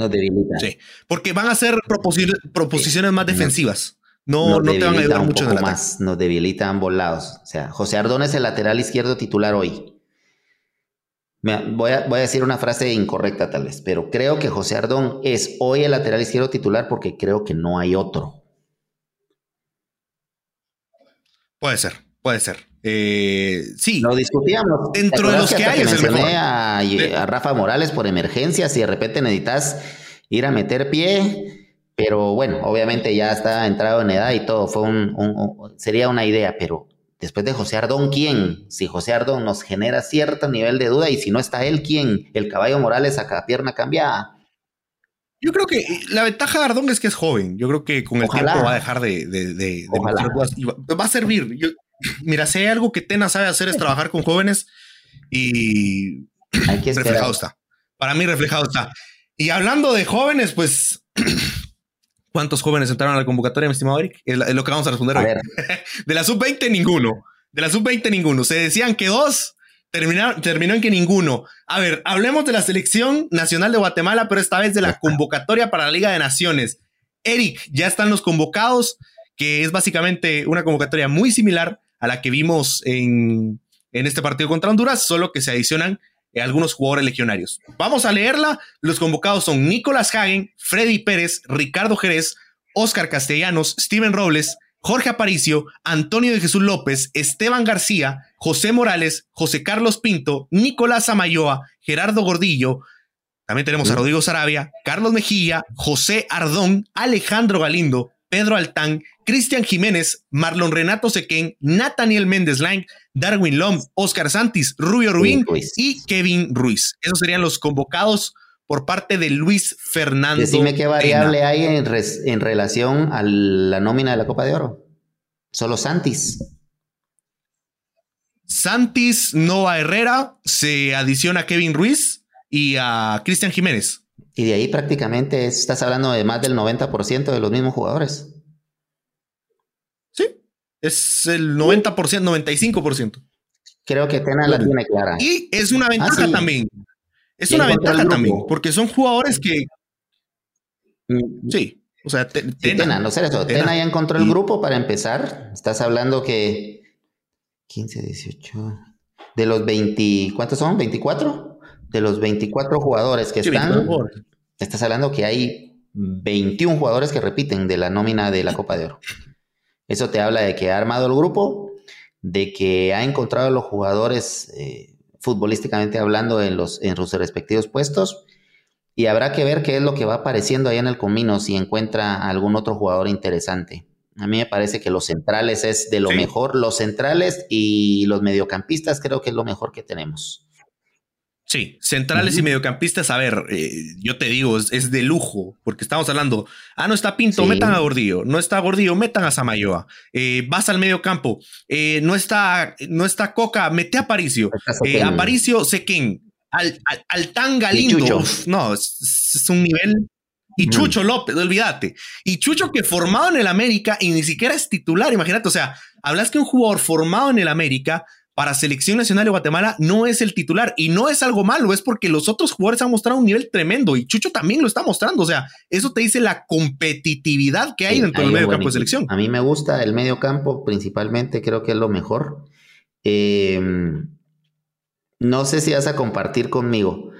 Nos debilita. Sí, porque van a ser proposiciones más defensivas. No, no te van a ayudar mucho en más, Nos debilita ambos lados. O sea, José Ardón es el lateral izquierdo titular hoy. Voy a, decir una frase incorrecta tal vez, pero creo que José Ardón es hoy el lateral izquierdo titular porque creo que no hay otro. Puede ser, puede ser. Eh, sí. Lo discutíamos. Dentro de los que, hay, mencioné A, a, Rafa Morales por emergencia, si de repente necesitas ir a meter pie, pero bueno, obviamente ya está entrado en edad y todo, fue un sería una idea, pero Después de José Ardón, ¿quién? Si José Ardón nos genera cierto nivel de duda y si no está él, ¿quién? El caballo Morales a cada pierna cambiada. Yo creo que la ventaja de Ardón es que es joven. Yo creo que con el tiempo va a dejar de, de, va, a servir. Mira, si hay algo que Tena sabe hacer es trabajar con jóvenes y reflejado está. Para mí reflejado está. Y hablando de jóvenes, pues <clears throat> ¿Cuántos jóvenes entraron a la convocatoria, mi estimado Eric? Es, lo que vamos a responder hoy. <laughs> De la sub-20, ninguno. De la sub-20, ninguno. Se decían que dos, terminaron, terminó en que ninguno. A ver, hablemos de la selección nacional de Guatemala, pero esta vez de la convocatoria para la Liga de Naciones. Eric, ya están los convocados, que es básicamente una convocatoria muy similar a la que vimos en, en este partido contra Honduras, solo que se adicionan eh, algunos jugadores legionarios. Vamos a leerla. Los convocados son Nicolás Hagen, Freddy Pérez, Ricardo Jerez, Oscar Castellanos, Steven Robles, Jorge Aparicio, Antonio de Jesús López, Esteban García, José Morales, José Carlos Pinto, Nicolás Amayoa, Gerardo Gordillo. También tenemos a Rodrigo Sarabia, Carlos Mejía, José Ardón, Alejandro Galindo, Pedro Altán, Cristian Jiménez, Marlon Renato Sequén, Nathaniel Méndez Lang, Darwin Lom, Oscar Santis, Rubio Rubín y Kevin Ruiz. Esos serían los convocados por parte de Luis Fernando. Decime qué variable hay en, relación a la nómina de la Copa de Oro. Solo Santis. Santis, Nova Herrera, se adiciona a Kevin Ruiz y a Cristian Jiménez. Y de ahí prácticamente estás hablando de más del 90% de los mismos jugadores. Sí, es el 90%, 95%. Creo que Tena la tiene clara. Y es una ventaja ah, también. Es una ventaja también, porque son jugadores que. Mm. Sí, o sea, Tena, no sé eso. Tena, ya encontró el grupo para empezar. Estás hablando que 15, 18. De los 20, ¿cuántos son? ¿24? De los 24 jugadores que están, estás hablando que hay 21 jugadores que repiten de la nómina de la Copa de Oro. Eso te habla de que ha armado el grupo, de que ha encontrado los jugadores eh, futbolísticamente hablando en, los, en sus respectivos puestos. Y habrá que ver qué es lo que va apareciendo ahí en el comino, si encuentra algún otro jugador interesante. A mí me parece que los centrales es de lo mejor. Los centrales y los mediocampistas creo que es lo mejor que tenemos. Sí, centrales y mediocampistas, a ver, eh, yo te digo, es, de lujo, porque estamos hablando, ah, no está Pinto, metan a Gordillo, no está Gordillo, metan a Samayoa, eh, vas al mediocampo, eh, no, está, no está Coca, mete a Aparicio, Aparicio Sequén, al, al, al, tan Galindo, no, es, un nivel Y Chucho López, olvídate. Y Chucho que formado en el América y ni siquiera es titular, imagínate, o sea, hablas que un jugador formado en el América para Selección Nacional de Guatemala no es el titular y no es algo malo, es porque los otros jugadores han mostrado un nivel tremendo y Chucho también lo está mostrando. O sea, eso te dice la competitividad que hay dentro del medio campo de selección. A mí me gusta el medio campo, principalmente creo que es lo mejor. Em, no sé si vas a compartir conmigo,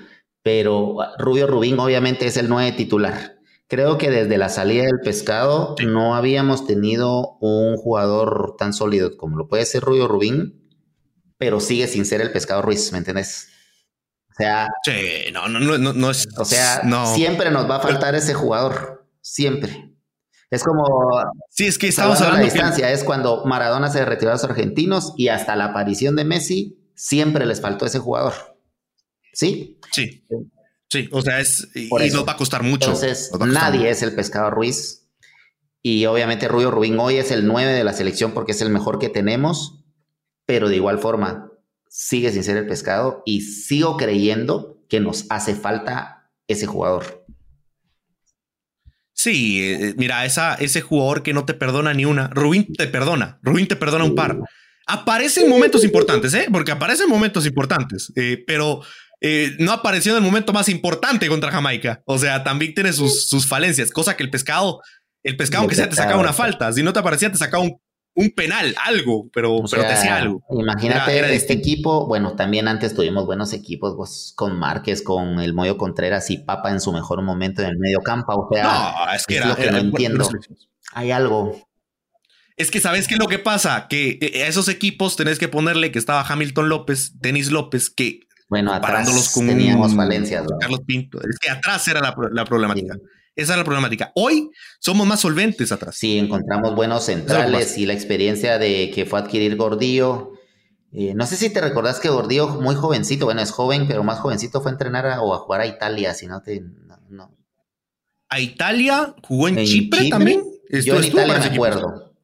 pero Rubio Rubín obviamente es el nueve titular. Creo que desde la salida del pescado no habíamos tenido un jugador tan sólido como lo puede ser Rubio Rubín pero sigue sin ser el pescado Ruiz, ¿me entiendes? O sea, no, no, no, no, es. O sea, siempre nos va a faltar ese jugador, siempre. Es como. Sí, es que estamos hablando. La distancia es cuando Maradona se retiró a los argentinos y hasta la aparición de Messi siempre les faltó ese jugador. ¿Sí? Sí. Sí, o sea, es. y nos va a costar mucho. Entonces, nadie es el pescado Ruiz. Y obviamente Rubio Rubín hoy es el 9 de la selección porque es el mejor que tenemos pero de igual forma sigue sin ser el pescado y sigo creyendo que nos hace falta ese jugador. Sí, eh, mira, esa, ese jugador que no te perdona ni una, Rubín te perdona, Rubín te perdona un par. Aparece en momentos importantes, ¿eh? Porque aparece en momentos importantes, eh, pero eh, no apareció en el momento más importante contra Jamaica. O sea, también tiene sus, sus falencias, cosa que el pescado, el pescado, aunque sea, te sacaba una falta. Si no te aparecía, te sacaba un un penal, algo, pero, pero te hacía algo. Imagínate este equipo, bueno, también antes tuvimos buenos equipos pues, con Márquez, con el Moyo Contreras y Papa en su mejor momento en el medio campo. O sea, no, es que era, lo que no entiendo. Hay algo. Es que sabes qué es lo que pasa, que eh, a esos equipos tenés que ponerle que estaba Hamilton López, Denis López, que bueno, atrás teníamos Valencia. Carlos Pinto. Es que atrás era la, problemática. Esa es la problemática. Hoy somos más solventes atrás. Sí, encontramos buenos centrales y la experiencia de que fue adquirir Gordillo. Eh, no sé si te recordás que Gordillo, muy jovencito, bueno, es joven, pero más jovencito fue a entrenar o a jugar a Italia, si no te. No, ¿A Italia? ¿Jugó en, Chipre, también? Yo en Italia me acuerdo.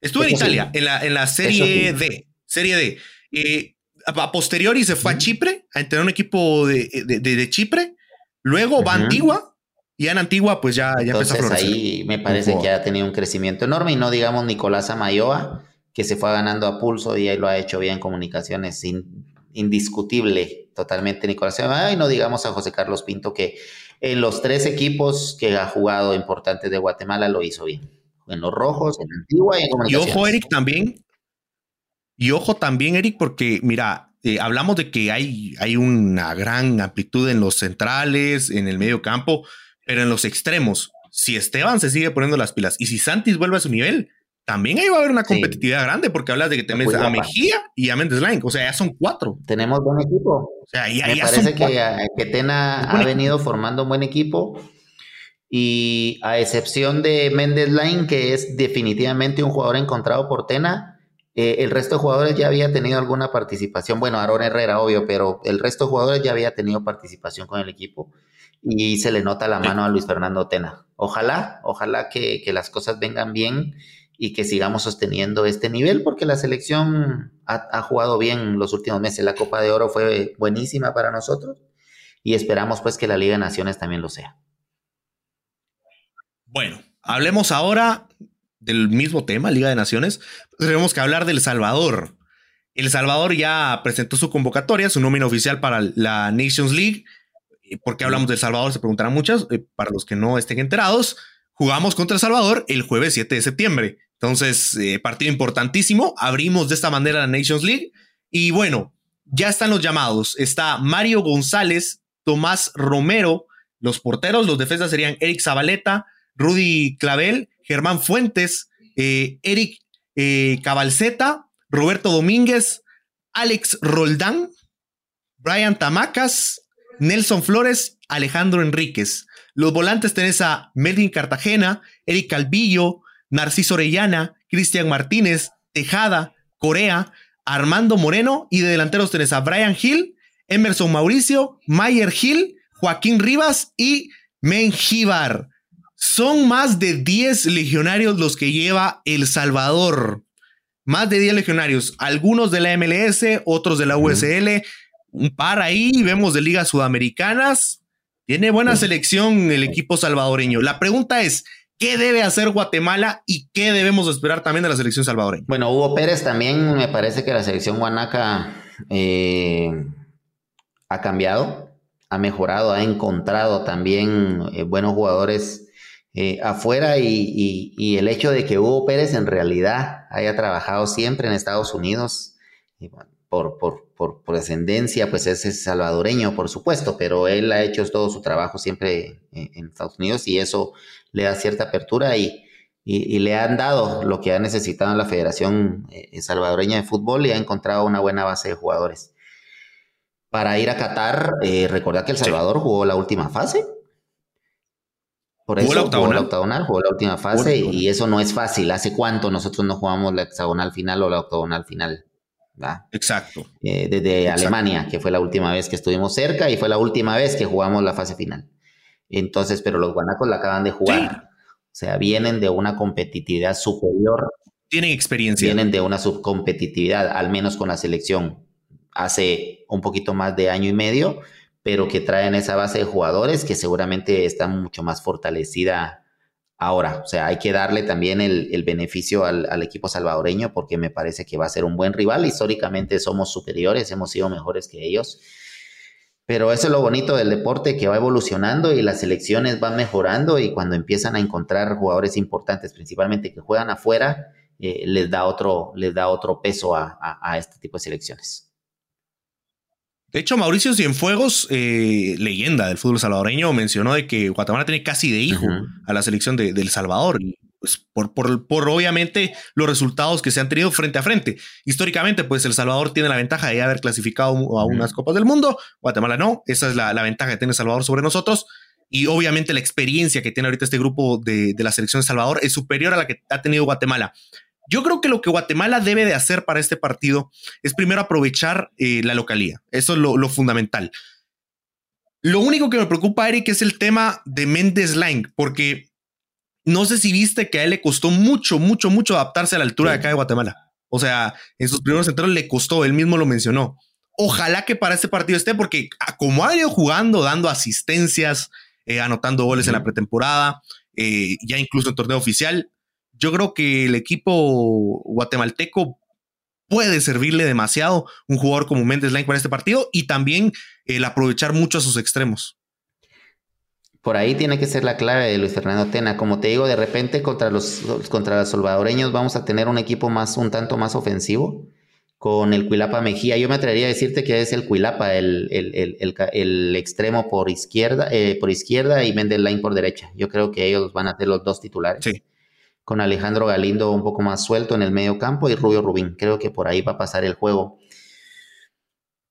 Estuvo en Italia, en la, en la Serie D. Serie D. Eh, a posteriori se fue a Chipre a entrenar un equipo de, de, de Chipre Luego va Antigua y en Antigua pues ya, ya empezó a florecer. ahí me parece que ha tenido un crecimiento enorme y no digamos Nicolás Amayoa que se fue ganando a pulso y ahí lo ha hecho bien en comunicaciones, indiscutible totalmente Nicolás Amayoa y no digamos a José Carlos Pinto que en los tres equipos que ha jugado importantes de Guatemala lo hizo bien. En los rojos, en Antigua y en comunicaciones. Y ojo Eric también, y ojo también Eric porque mira, eh, hablamos de que hay, hay una gran amplitud en los centrales, en el medio campo, pero en los extremos, si Esteban se sigue poniendo las pilas y si Santis vuelve a su nivel, también ahí va a haber una competitividad grande porque hablas de que tenés a Mejía y a Mendes Line, o sea, ya son cuatro. Tenemos buen equipo. O sea, ya, Me parece que, que, Tena ha venido formando un buen equipo y a excepción de Mendes Line, que es definitivamente un jugador encontrado por Tena, eh, el resto de jugadores ya había tenido alguna participación. Bueno, Aaron Herrera, obvio, pero el resto de jugadores ya había tenido participación con el equipo. Y se le nota la mano a Luis Fernando Tena. Ojalá, ojalá que, las cosas vengan bien y que sigamos sosteniendo este nivel, porque la selección ha, ha, jugado bien los últimos meses. La Copa de Oro fue buenísima para nosotros y esperamos pues que la Liga de Naciones también lo sea. Bueno, hablemos ahora del mismo tema, Liga de Naciones, tenemos que hablar del Salvador. El Salvador ya presentó su convocatoria, su nómina oficial para la Nations League. ¿Por qué hablamos del Salvador? Se preguntarán muchas. Eh, para los que no estén enterados, jugamos contra El Salvador el jueves 7 de septiembre. Entonces, eh, partido importantísimo. Abrimos de esta manera la Nations League. Y bueno, ya están los llamados. Está Mario González, Tomás Romero. Los porteros, los defensas serían Eric Zabaleta, Rudy Clavel Germán Fuentes, eh, Eric eh, Cabalceta, Roberto Domínguez, Alex Roldán, Brian Tamacas, Nelson Flores, Alejandro Enríquez. Los volantes tenés a Melvin Cartagena, Eric Calvillo, Narciso Orellana, Cristian Martínez, Tejada, Corea, Armando Moreno y de delanteros tenés a Brian Hill, Emerson Mauricio, Mayer Hill, Joaquín Rivas y Menjivar. Son más de 10 legionarios los que lleva El Salvador. Más de 10 legionarios, algunos de la MLS, otros de la USL, un par ahí, vemos de ligas sudamericanas. Tiene buena selección el equipo salvadoreño. La pregunta es, ¿qué debe hacer Guatemala y qué debemos esperar también de la selección salvadoreña? Bueno, Hugo Pérez también me parece que la selección guanaca eh, ha cambiado, ha mejorado, ha encontrado también eh, buenos jugadores eh, afuera y, el hecho de que Hugo Pérez en realidad haya trabajado siempre en Estados Unidos, por, por, por, descendencia, pues es, salvadoreño, por supuesto, pero él ha hecho todo su trabajo siempre en, Estados Unidos y eso le da cierta apertura y, y, le han dado lo que ha necesitado la Federación eh, Salvadoreña de Fútbol y ha encontrado una buena base de jugadores. Para ir a Qatar, eh, recordad que El Salvador jugó la última fase por eso jugó la octagonal, jugó la última fase y eso no es fácil. ¿Hace cuánto nosotros no jugamos la hexagonal final o la octagonal final? Exacto. Eh, desde Alemania, que fue la última vez que estuvimos cerca y fue la última vez que jugamos la fase final. Entonces, pero los guanacos la acaban de jugar. O sea, vienen de una competitividad superior. Tienen experiencia. Vienen de una subcompetitividad, al menos con la selección, hace un poquito más de año y medio pero que traen esa base de jugadores que seguramente está mucho más fortalecida ahora. O sea, hay que darle también el, beneficio al, equipo salvadoreño porque me parece que va a ser un buen rival. Históricamente somos superiores, hemos sido mejores que ellos. Pero eso es lo bonito del deporte, que va evolucionando y las selecciones van mejorando y cuando empiezan a encontrar jugadores importantes, principalmente que juegan afuera, eh, les, da otro, les da otro peso a este tipo de selecciones. De hecho, Mauricio Cienfuegos, eh, leyenda del fútbol salvadoreño, mencionó de que Guatemala tiene casi de hijo a la selección de, El Salvador. Pues por, por, obviamente los resultados que se han tenido frente a frente. Históricamente, pues El Salvador tiene la ventaja de haber clasificado a unas Copas del Mundo, Guatemala no. Esa es la, ventaja que tiene El Salvador sobre nosotros. Y obviamente la experiencia que tiene ahorita este grupo de, de la selección de Salvador es superior a la que ha tenido Guatemala. Yo creo que lo que Guatemala debe de hacer para este partido es primero aprovechar eh, la localía. Eso es lo, fundamental. Lo único que me preocupa, Eric, es el tema de Méndez Lang, porque no sé si viste que a él le costó mucho, mucho, mucho adaptarse a la altura de acá de Guatemala. O sea, en sus primeros centros le costó, él mismo lo mencionó. Ojalá que para este partido esté, porque como ha ido jugando, dando asistencias, eh, anotando goles en la pretemporada, eh, ya incluso en torneo oficial, yo creo que el equipo guatemalteco puede servirle demasiado un jugador como Méndez Lang para este partido y también el aprovechar mucho a sus extremos. Por ahí tiene que ser la clave de Luis Fernando Tena. Como te digo, de repente contra los, contra los salvadoreños vamos a tener un equipo más, un tanto más ofensivo con el Cuilapa Mejía. Yo me atrevería a decirte que es el Cuilapa, el, el, extremo por izquierda, eh, por izquierda y Méndez Lang por derecha. Yo creo que ellos van a ser los dos titulares. Sí con Alejandro Galindo un poco más suelto en el medio campo y Rubio Rubín. Creo que por ahí va a pasar el juego.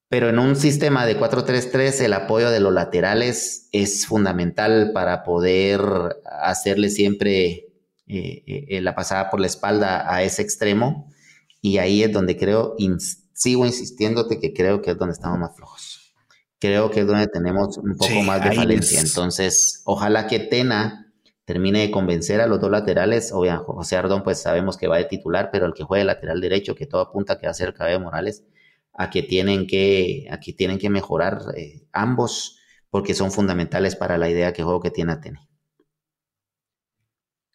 Pero en un sistema de 4-3-3 el apoyo de los laterales es fundamental para poder hacerle siempre eh, eh, la pasada por la espalda a ese extremo. Y ahí es donde creo, sigo insistiéndote que creo que es donde estamos más flojos. Creo que es donde tenemos un poco más de falencia. Entonces, ojalá que Tena termine de convencer a los dos laterales. Obviamente, José Ardón, pues sabemos que va de titular, pero el que juegue lateral derecho, que todo apunta que va a ser Cabello Morales, a que tienen que, aquí tienen que mejorar eh, ambos, porque son fundamentales para la idea que juego que tiene Atene.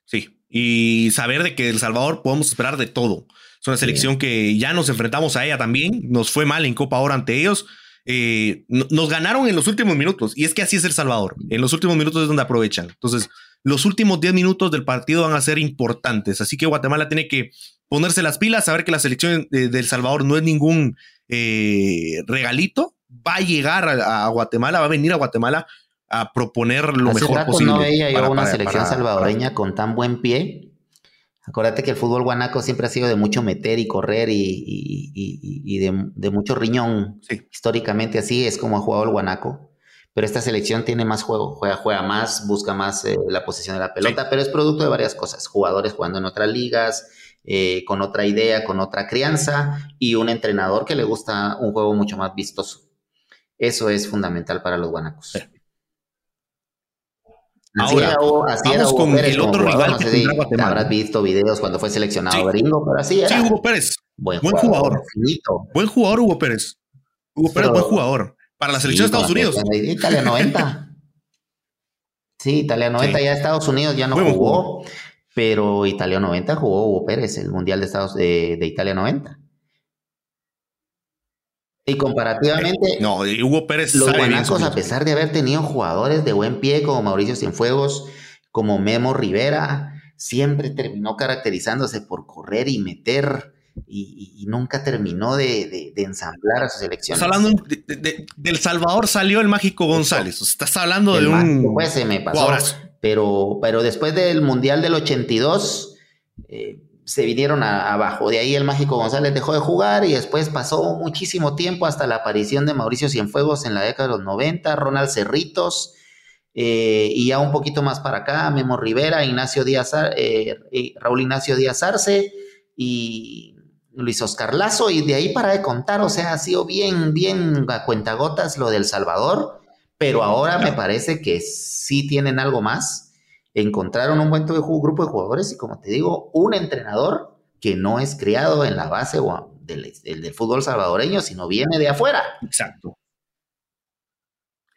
Sí, y saber de que El Salvador podemos esperar de todo. Es una selección que ya nos enfrentamos a ella también, nos fue mal en Copa ahora ante ellos. Eh, nos ganaron en los últimos minutos y es que así es El Salvador. En los últimos minutos es donde aprovechan. Entonces, los últimos 10 minutos del partido van a ser importantes. Así que Guatemala tiene que ponerse las pilas, saber que la selección de, El Salvador no es ningún eh, regalito. Va a llegar a, Guatemala, va a venir a Guatemala a proponer lo mejor posible. No veía yo una selección salvadoreña con tan buen pie. Acuérdate que el fútbol guanaco siempre ha sido de mucho meter y correr y, de, mucho riñón. Históricamente así es como ha jugado el guanaco pero esta selección tiene más juego, juega, juega más, busca más eh, la posesión de la pelota, pero es producto de varias cosas, jugadores jugando en otras ligas, eh, con otra idea, con otra crianza y un entrenador que le gusta un juego mucho más vistoso. Eso es fundamental para los guanacos. Ahora, vamos con el otro rival que habrás visto videos cuando fue seleccionado Gringo, pero así era. Sí, Hugo Pérez. Buen, jugador. Buen jugador, Hugo Pérez. Hugo Pérez, buen jugador. Para la selección de Estados Unidos. 90. <laughs> Sí, Italia 90, ya Estados Unidos ya no jugó, pero Italia 90 jugó Hugo Pérez, el Mundial de Estados de, Italia 90. Y comparativamente, no, Hugo Pérez los guanacos, a pesar de haber tenido jugadores de buen pie como Mauricio Cienfuegos, como Memo Rivera, siempre terminó caracterizándose por correr y meter y, nunca terminó de, ensamblar a su selección. Estás hablando de, del Salvador salió el mágico González. Estás hablando de un. Pues se me pasó. Pero, pero después del Mundial del 82 eh, se vinieron abajo. De ahí el mágico González dejó de jugar y después pasó muchísimo tiempo hasta la aparición de Mauricio Cienfuegos en la década de los 90, Ronald Cerritos. Eh, y ya un poquito más para acá, Memo Rivera, Ignacio Díaz, eh, Raúl Ignacio Díaz Arce y Luis Oscar Lazo, y de ahí para de contar, o sea, ha sido bien, bien a cuentagotas lo del Salvador, pero ahora me parece que sí tienen algo más. Encontraron un buen grupo de jugadores y, como te digo, un entrenador que no es criado en la base del, del fútbol salvadoreño, sino viene de afuera. Exacto.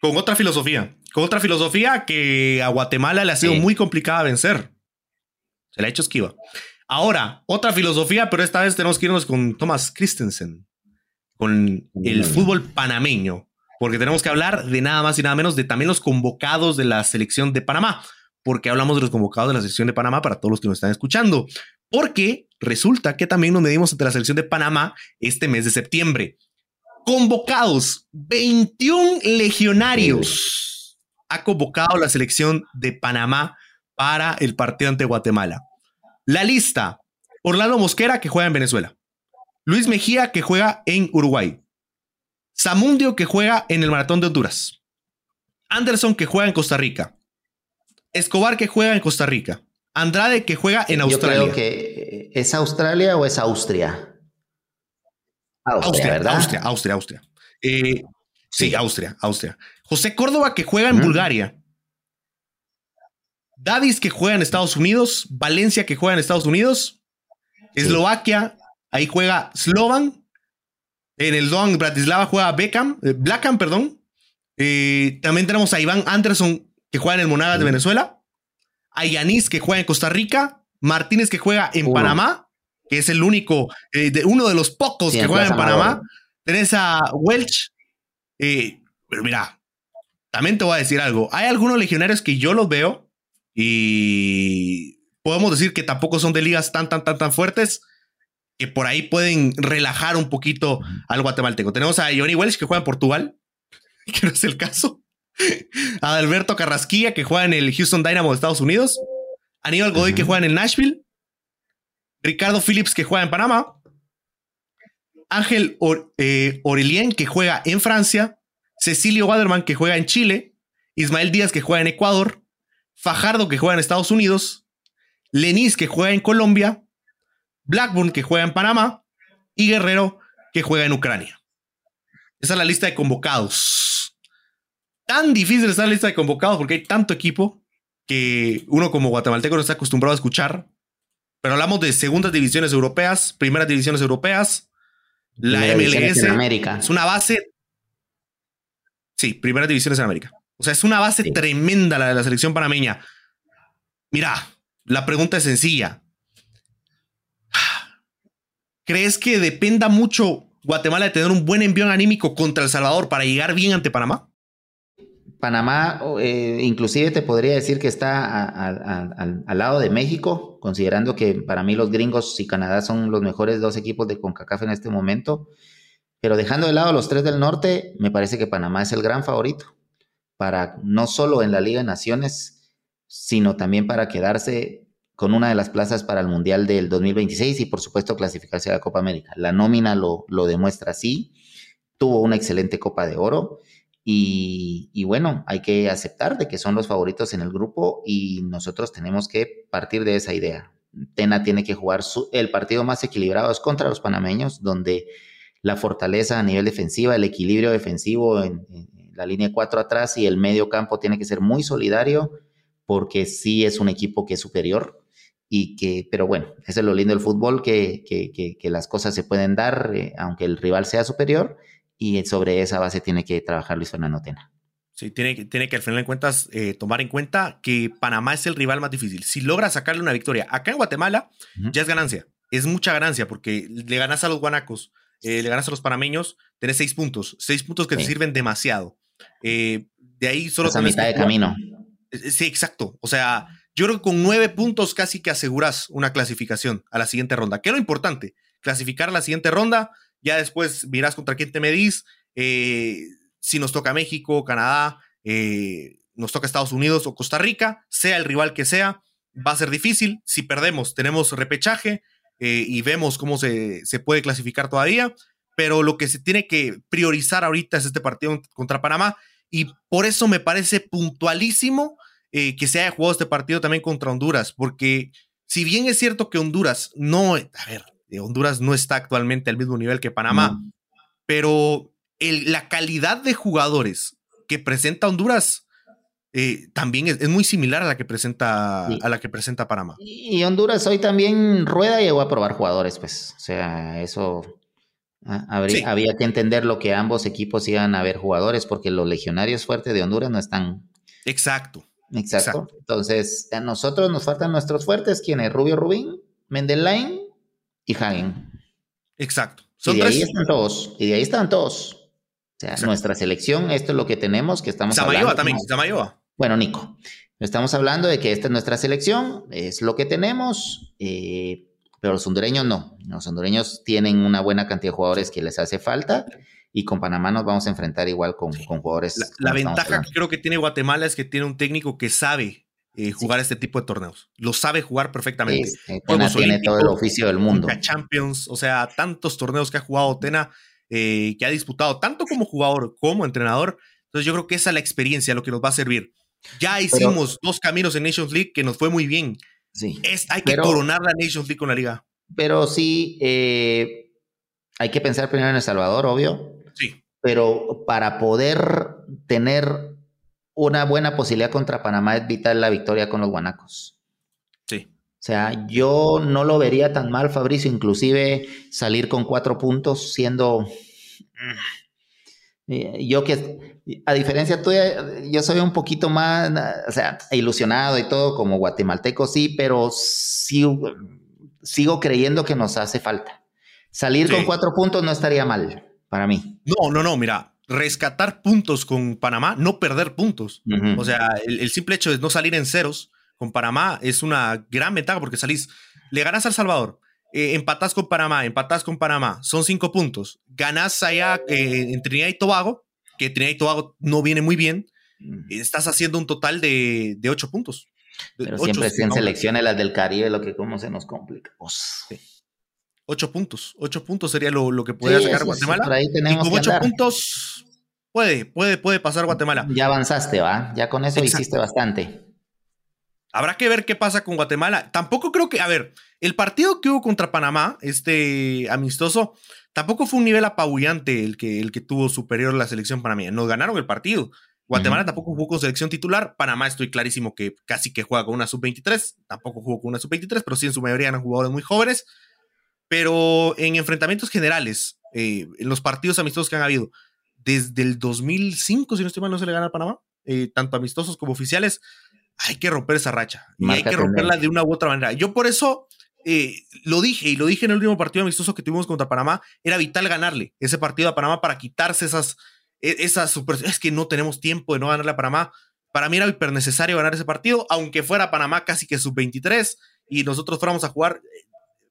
Con otra filosofía, con otra filosofía que a Guatemala le ha sido muy complicada vencer. Se le ha hecho esquiva. Ahora, otra filosofía, pero esta vez tenemos que irnos con Thomas Christensen, con el fútbol panameño, porque tenemos que hablar de nada más y nada menos de también los convocados de la selección de Panamá, porque hablamos de los convocados de la selección de Panamá para todos los que nos están escuchando, porque resulta que también nos medimos ante la selección de Panamá este mes de septiembre. Convocados, 21 legionarios ha convocado la selección de Panamá para el partido ante Guatemala. La lista. Orlando Mosquera, que juega en Venezuela. Luis Mejía, que juega en Uruguay. Samundio, que juega en el Maratón de Honduras. Anderson, que juega en Costa Rica. Escobar, que juega en Costa Rica. Andrade, que juega en Australia. Yo creo que es Australia o es Austria. Austria, ¿verdad? Austria, Austria, Austria. Eh, sí, Austria, Austria. José Córdoba, que juega en Bulgaria. Davis que juega en Estados Unidos, Valencia que juega en Estados Unidos, Eslovaquia, ahí juega Slovan, en el Don Bratislava juega Beckham, eh, Blackham, perdón. Eh, también tenemos a Iván Anderson que juega en el Monagas de Venezuela, a Yanis que juega en Costa Rica, Martínez que juega en Panamá, que es el único, eh, de, uno de los pocos que juega en Panamá. Tenés a Welch. pero mira, también te voy a decir algo. Hay algunos legionarios que yo los veo y podemos decir que tampoco son de ligas tan, tan, tan, tan fuertes que por ahí pueden relajar un poquito al guatemalteco. Tenemos a Johnny Welsh que juega en Portugal, <laughs> que no es el caso. <laughs> A Alberto Carrasquilla que juega en el Houston Dynamo de Estados Unidos. Aníbal Godoy que juega en el Nashville. Ricardo Phillips que juega en Panamá. Ángel eh, Aurelien que juega en Francia. Cecilio Waderman que juega en Chile. Ismael Díaz que juega en Ecuador. Fajardo que juega en Estados Unidos, Lenis que juega en Colombia, Blackburn que juega en Panamá y Guerrero que juega en Ucrania. Esa es la lista de convocados. Tan difícil está la lista de convocados porque hay tanto equipo que uno como guatemalteco no está acostumbrado a escuchar. Pero hablamos de segundas divisiones europeas, primeras divisiones europeas, la MLS. América. Es una base. Sí, primeras divisiones en América. O sea, es una base tremenda la de la selección panameña. Mira, la pregunta es sencilla. ¿Crees que dependa mucho Guatemala de tener un buen envío anímico contra El Salvador para llegar bien ante Panamá? Panamá, eh, inclusive te podría decir que está al lado de México, considerando que para mí los gringos y Canadá son los mejores dos equipos de CONCACAF en este momento. Pero dejando de lado los tres del norte, me parece que Panamá es el gran favorito para no solo en la Liga de Naciones, sino también para quedarse con una de las plazas para el Mundial del 2026 y por supuesto clasificarse a la Copa América. La nómina lo, lo demuestra así, tuvo una excelente Copa de Oro y, y, bueno, hay que aceptar de que son los favoritos en el grupo y nosotros tenemos que partir de esa idea. Tena tiene que jugar el partido más equilibrado es contra los panameños, donde la fortaleza a nivel defensiva, el equilibrio defensivo en la línea 4 atrás y el medio campo tiene que ser muy solidario porque sí es un equipo que es superior y que, pero bueno, eso es lo lindo del fútbol, que, que, las cosas se pueden dar eh, aunque el rival sea superior y sobre esa base tiene que trabajar Luis Fernando Tena. Sí, tiene, tiene que al final de cuentas eh, tomar en cuenta que Panamá es el rival más difícil. Si logra sacarle una victoria acá en Guatemala, ya es ganancia. Es mucha ganancia porque le ganas a los guanacos, eh, le ganas a los panameños, tenés seis puntos. Seis puntos que te sirven demasiado. Eh, de ahí solo... a mitad de camino. Sí, exacto. O sea, yo creo que con nueve puntos casi que aseguras una clasificación a la siguiente ronda. ¿Qué es lo importante? Clasificar a la siguiente ronda, ya después mirás contra quién te medís. Eh, si nos toca México, Canadá, eh, nos toca Estados Unidos o Costa Rica, sea el rival que sea, va a ser difícil. Si perdemos, tenemos repechaje eh, y vemos cómo se, se, puede clasificar todavía. Pero lo que se tiene que priorizar ahorita es este partido contra Panamá. Y por eso me parece puntualísimo eh, que se haya jugado este partido también contra Honduras. Porque si bien es cierto que Honduras no, a ver, Honduras no está actualmente al mismo nivel que Panamá, pero la calidad de jugadores que presenta Honduras eh, también es, muy similar a la que presenta a la que presenta Panamá. Y Honduras hoy también rueda y llegó a probar jugadores, pues. O sea, eso había que entender lo que ambos equipos iban a ver jugadores, porque los legionarios fuertes de Honduras no están. Exacto. Exacto. Entonces, a nosotros nos faltan nuestros fuertes, quienes Rubio Rubín, Mendelain y Hagen. Exacto. y de ahí están todos. Y de ahí están todos. O sea, nuestra selección, esto es lo que tenemos, que estamos Samayoa también, Samayoa. Bueno, Nico, estamos hablando de que esta es nuestra selección, es lo que tenemos, eh, pero los hondureños no. Los hondureños tienen una buena cantidad de jugadores que les hace falta y con Panamá nos vamos a enfrentar igual con, con jugadores. La, ventaja que creo que tiene Guatemala es que tiene un técnico que sabe eh, jugar este tipo de torneos. Lo sabe jugar perfectamente. Sí, Tena tiene todo el oficio del mundo. Champions, o sea, tantos torneos que ha jugado Tena eh, que ha disputado tanto como jugador como entrenador. Entonces yo creo que esa es la experiencia, lo que nos va a servir. Ya hicimos dos caminos en Nations League que nos fue muy bien. Sí. hay que coronar la Nations League con la liga. Pero sí, eh, hay que pensar primero en El Salvador, obvio. Sí. Pero para poder tener una buena posibilidad contra Panamá es vital la victoria con los guanacos. Sí. O sea, yo no lo vería tan mal, Fabricio, inclusive salir con cuatro puntos siendo... Yo que, a diferencia tuya, yo soy un poquito más, o sea, ilusionado y todo, como guatemalteco, sí, pero sigo, sigo creyendo que nos hace falta. Salir con cuatro puntos no estaría mal para mí. No, no, no, mira, rescatar puntos con Panamá, no perder puntos. O sea, el, simple hecho de no salir en ceros con Panamá es una gran ventaja porque salís, le ganas al Salvador, eh, empatás con Panamá, empatás con Panamá, son cinco puntos, ganás allá eh, en Trinidad y Tobago, que Trinidad y Tobago no viene muy bien, estás haciendo un total de, ocho puntos. Pero siempre en selecciones las del Caribe, lo que cómo se nos complica. Pues, ocho puntos, ocho puntos sería lo, que podría sacar Guatemala. ahí tenemos y con ocho puntos puede, puede, puede pasar Guatemala. Ya avanzaste, ¿va? Ya con eso hiciste bastante. Habrá que ver qué pasa con Guatemala. Tampoco creo que, a ver, el partido que hubo contra Panamá, este amistoso, tampoco fue un nivel apabullante el que, el que tuvo superior la selección panameña. Nos ganaron el partido. Guatemala tampoco jugó con selección titular. Panamá estoy clarísimo que casi que juega con una sub-23. Tampoco jugó con una sub-23, pero sí en su mayoría eran jugadores muy jóvenes. Pero en enfrentamientos generales, eh, en los partidos amistosos que han habido, desde el 2005, si no estoy mal, no se le gana a Panamá, eh, tanto amistosos como oficiales hay que romper esa racha y hay que romperla de una u otra manera. Yo por eso eh, lo dije y lo dije en el último partido amistoso que tuvimos contra Panamá, era vital ganarle ese partido a Panamá para quitarse esas, e, esas super, es que no tenemos tiempo de no ganarle a Panamá. Para mí era hiper necesario ganar ese partido, aunque fuera Panamá casi que sub 23 y nosotros fuéramos a jugar,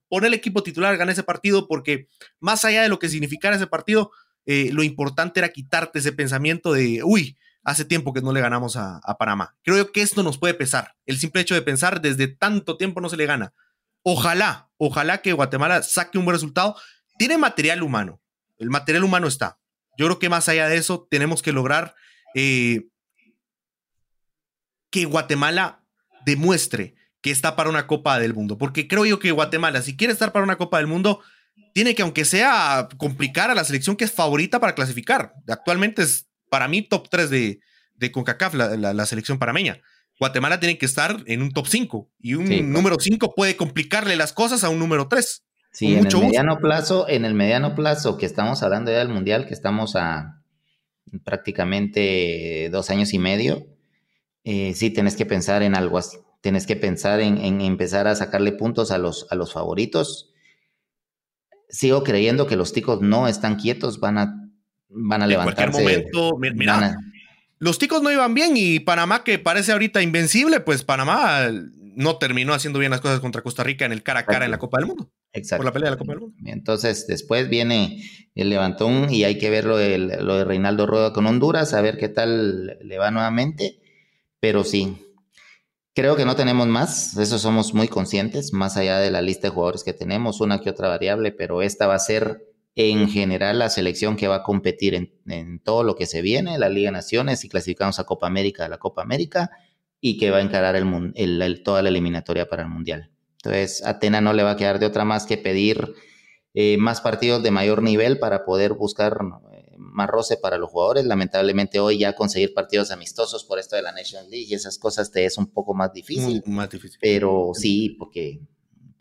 poner el equipo titular, ganar ese partido, porque más allá de lo que significara ese partido, eh, lo importante era quitarte ese pensamiento de, uy, hace tiempo que no le ganamos a, Panamá. Creo que esto nos puede pesar. El simple hecho de pensar desde tanto tiempo no se le gana. Ojalá, ojalá que Guatemala saque un buen resultado. Tiene material humano. El material humano está. Yo creo que más allá de eso, tenemos que lograr eh, que Guatemala demuestre que está para una Copa del Mundo. Porque creo yo que Guatemala, si quiere estar para una Copa del Mundo, tiene que, aunque sea, complicar a la selección que es favorita para clasificar. Actualmente es para mí, top 3 de, de CONCACAF, la, selección parameña. Guatemala tiene que estar en un top 5 y un número 5 puede complicarle las cosas a un número 3. Sí, en el mediano plazo, en el mediano plazo que estamos hablando ya del mundial, que estamos a prácticamente dos años y medio, eh, sí tenés que pensar en algo así. Tienes que pensar en, empezar a sacarle puntos a los, a los favoritos. Sigo creyendo que los ticos no están quietos, van a, van a en levantarse. momento, mira, los ticos no iban bien y Panamá, que parece ahorita invencible, pues Panamá no terminó haciendo bien las cosas contra Costa Rica en el cara a cara en la Copa del Mundo. Exacto. Por la pelea de la Copa del Mundo. Entonces, después viene el levantón y hay que ver lo de, lo de Reinaldo Rueda con Honduras, a ver qué tal le va nuevamente. Pero sí, creo que no tenemos más, de eso somos muy conscientes, más allá de la lista de jugadores que tenemos, una que otra variable, pero esta va a ser en general la selección que va a competir en, todo lo que se viene, la Liga de Naciones, y clasificamos a Copa América, a la Copa América, y que va a encarar el, toda la eliminatoria para el Mundial. Entonces, Atena no le va a quedar de otra más que pedir eh, más partidos de mayor nivel para poder buscar más roce para los jugadores. Lamentablemente hoy ya conseguir partidos amistosos por esto de la National League y esas cosas te es un poco más difícil. más difícil. Pero sí, porque,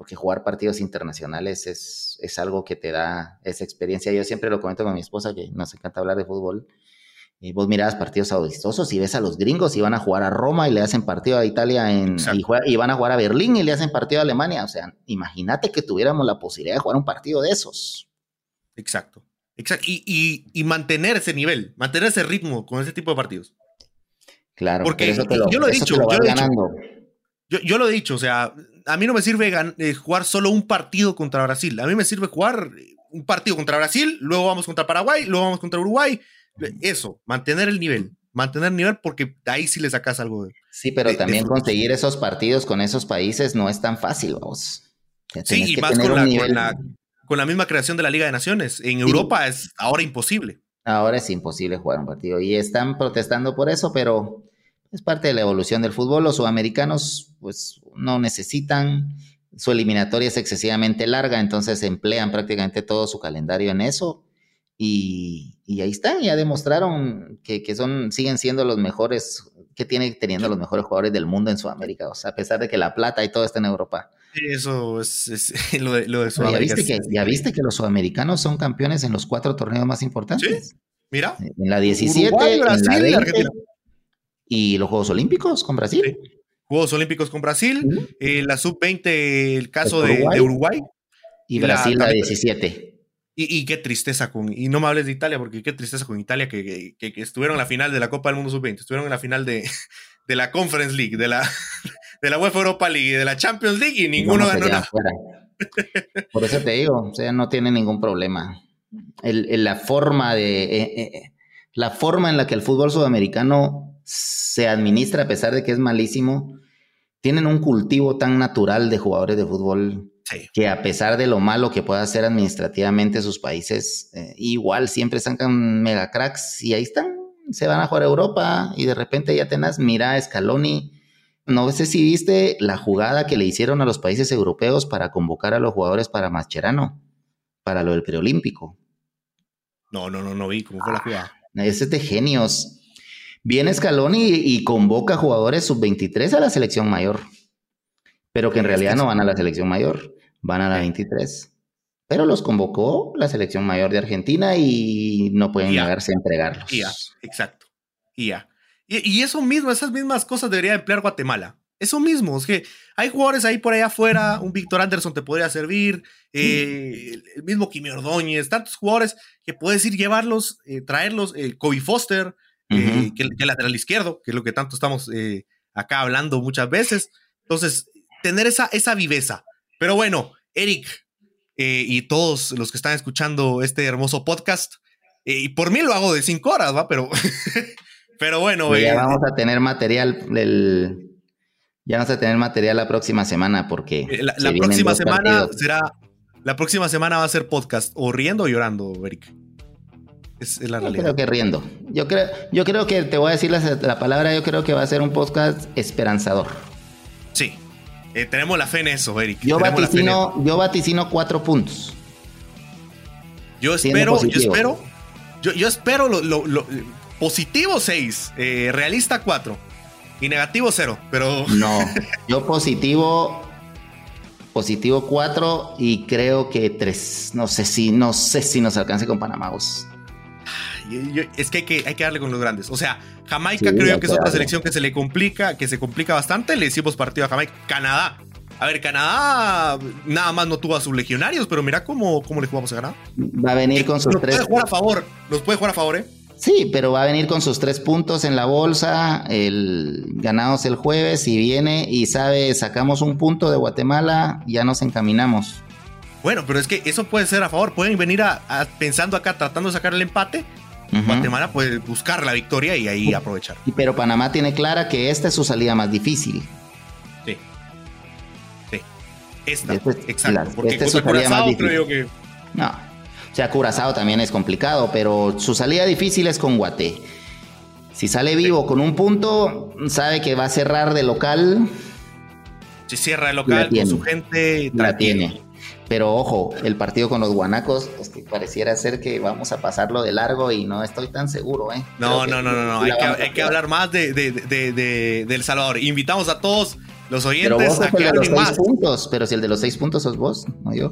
porque jugar partidos internacionales es, es algo que te da esa experiencia. Yo siempre lo comento con mi esposa, que nos encanta hablar de fútbol. Y vos mirabas partidos amistosos y ves a los gringos y van a jugar a Roma y le hacen partido a Italia en, y, y, van a jugar a Berlín y le hacen partido a Alemania. O sea, imagínate que tuviéramos la posibilidad de jugar un partido de esos. Exacto. Exacto. Y, mantener ese nivel, mantener ese ritmo con ese tipo de partidos. Claro, porque yo lo he dicho, yo, lo he dicho, o sea, a mí no me sirve eh, jugar solo un partido contra Brasil, a mí me sirve jugar un partido contra Brasil, luego vamos contra Paraguay, luego vamos contra Uruguay, eso, mantener el nivel, mantener el nivel porque ahí sí le sacas algo de... Sí, pero también conseguir esos partidos con esos países no es tan fácil, vos. Sí, y más con la, con la misma creación de la Liga de Naciones. En Europa es ahora imposible. Ahora es imposible jugar un partido y están protestando por eso, pero es parte de la evolución del fútbol. Los sudamericanos pues no necesitan, su eliminatoria es excesivamente larga, entonces emplean prácticamente todo su calendario en eso. Y, ahí están, ya demostraron que, que, son, siguen siendo los mejores, que tienen teniendo los mejores jugadores del mundo en Sudamérica, o sea, a pesar de que la plata y todo está en Europa. Eso es, <laughs> lo de, lo ¿Ya viste, que, ¿Ya viste que los sudamericanos son campeones en los cuatro torneos más importantes? Sí, mira. En la 17, en la 20, y los Juegos Olímpicos con Brasil. Juegos Olímpicos con Brasil, eh, la sub-20, el caso de, Uruguay. Y Brasil la, 17. Y, qué tristeza con, y no me hables de Italia, porque qué tristeza con Italia que, que, que estuvieron en la final de la Copa del Mundo Sub-20, estuvieron en la final de, de la Conference League, de la, <laughs> de la UEFA Europa League y de la Champions League y ninguno ganó nada. Por eso te digo, o sea, no tiene ningún problema. El, la forma de eh, eh, la forma en la que el fútbol sudamericano se administra, a pesar de que es malísimo, tienen un cultivo tan natural de jugadores de fútbol que a pesar de lo malo que pueda hacer administrativamente sus países, igual siempre sacan mega cracks y ahí están, se van a jugar a Europa y de repente ya tenés, mira a Scaloni no sé si viste la jugada que le hicieron a los países europeos para convocar a los jugadores para Mascherano, para lo del preolímpico. No, no, no, no vi cómo fue la jugada. Ah, ese es de genios. Viene Scaloni y, convoca jugadores sub-23 a la selección mayor, pero que en realidad no van a la selección mayor, van a la 23. Pero los convocó la selección mayor de Argentina y no pueden negarse a entregarlos. Ya, exacto. Ya. Y, eso mismo, esas mismas cosas debería emplear Guatemala. Eso mismo, es que hay jugadores ahí por allá afuera, un Víctor Anderson te podría servir, eh, el mismo Kimi Ordóñez, tantos jugadores que puedes ir llevarlos, eh, traerlos, eh, Kobe Foster, que, que, el lateral izquierdo, que es lo que tanto estamos acá hablando muchas veces. Entonces, tener esa, esa viveza. Pero bueno, Eric y todos los que están escuchando este hermoso podcast, y por mí lo hago de cinco horas, ¿va? Pero <laughs> Pero bueno, ya vamos a tener material del, ya vamos a tener material la próxima semana porque eh, la, próxima semana será la próxima semana va a ser podcast o riendo o llorando, Eric. Es, la realidad. Yo creo que riendo. Yo creo, yo creo que te voy a decir la, palabra. Yo creo que va a ser un podcast esperanzador. Sí, eh, tenemos la fe en eso, Eric. Yo vaticino, yo vaticino cuatro puntos. Yo espero, yo espero, yo, yo espero lo, Positivo 6, eh, realista 4 y negativo 0, pero... <laughs> No, yo positivo positivo 4 y creo que 3. No sé si no sé si nos alcance con Panamá. Es que hay, que hay que darle con los grandes. O sea, Jamaica creo que es otra selección que se le complica, que se complica bastante. Le hicimos partido a Jamaica. Canadá. A ver, Canadá nada más no tuvo a sus legionarios, pero mira cómo, cómo le jugamos a Canadá. Va a venir con sus nos tres. Puede jugar a favor, nos puede jugar a favor, ¿eh? Sí, pero va a venir con sus tres puntos en la bolsa, el ganados el jueves y viene y sabe, sacamos un punto de Guatemala, ya nos encaminamos. Bueno, pero es que eso puede ser a favor, pueden venir a, pensando acá, tratando de sacar el empate. Guatemala puede buscar la victoria y ahí aprovechar. Pero Panamá tiene clara que esta es su salida más difícil. Sí. Sí. Esta, este exacto. porque este es su salida más difícil. Creo que... No, sea, Curazao también es complicado, pero su salida difícil es con Guate. Si sale vivo con un punto, sabe que va a cerrar de local. Si cierra de local con su gente, la tiene. Pero ojo, el partido con los guanacos, pues que pareciera ser que vamos a pasarlo de largo y no estoy tan seguro, ¿eh? No, no, no, no, no, Hay, que, hablar más de, de, El Salvador. Invitamos a todos los oyentes pero vos a que el de los seis puntos, pero si el de los seis puntos sos vos, no yo.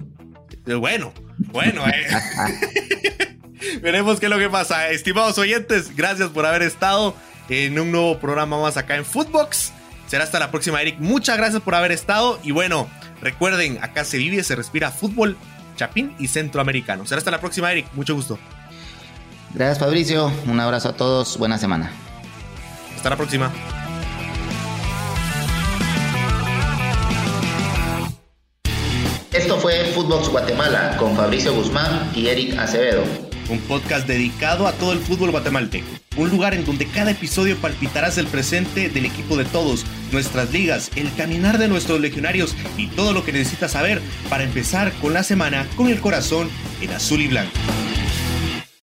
Eh, bueno, bueno, eh. <laughs> Veremos qué es lo que pasa. Estimados oyentes, gracias por haber estado en un nuevo programa más acá en Footbox. Será hasta la próxima, Eric. Muchas gracias por haber estado. Y bueno, recuerden, acá se vive, se respira fútbol, chapín y centroamericano. Será hasta la próxima, Eric. Mucho gusto. Gracias, Fabricio. Un abrazo a todos. Buena semana. Hasta la próxima. Esto fue Footbox Guatemala con Fabricio Guzmán y Eric Acevedo. Un podcast dedicado a todo el fútbol guatemalteco. Un lugar en donde cada episodio palpitarás el presente del equipo de todos, nuestras ligas, el caminar de nuestros legionarios y todo lo que necesitas saber para empezar con la semana con el corazón en azul y blanco.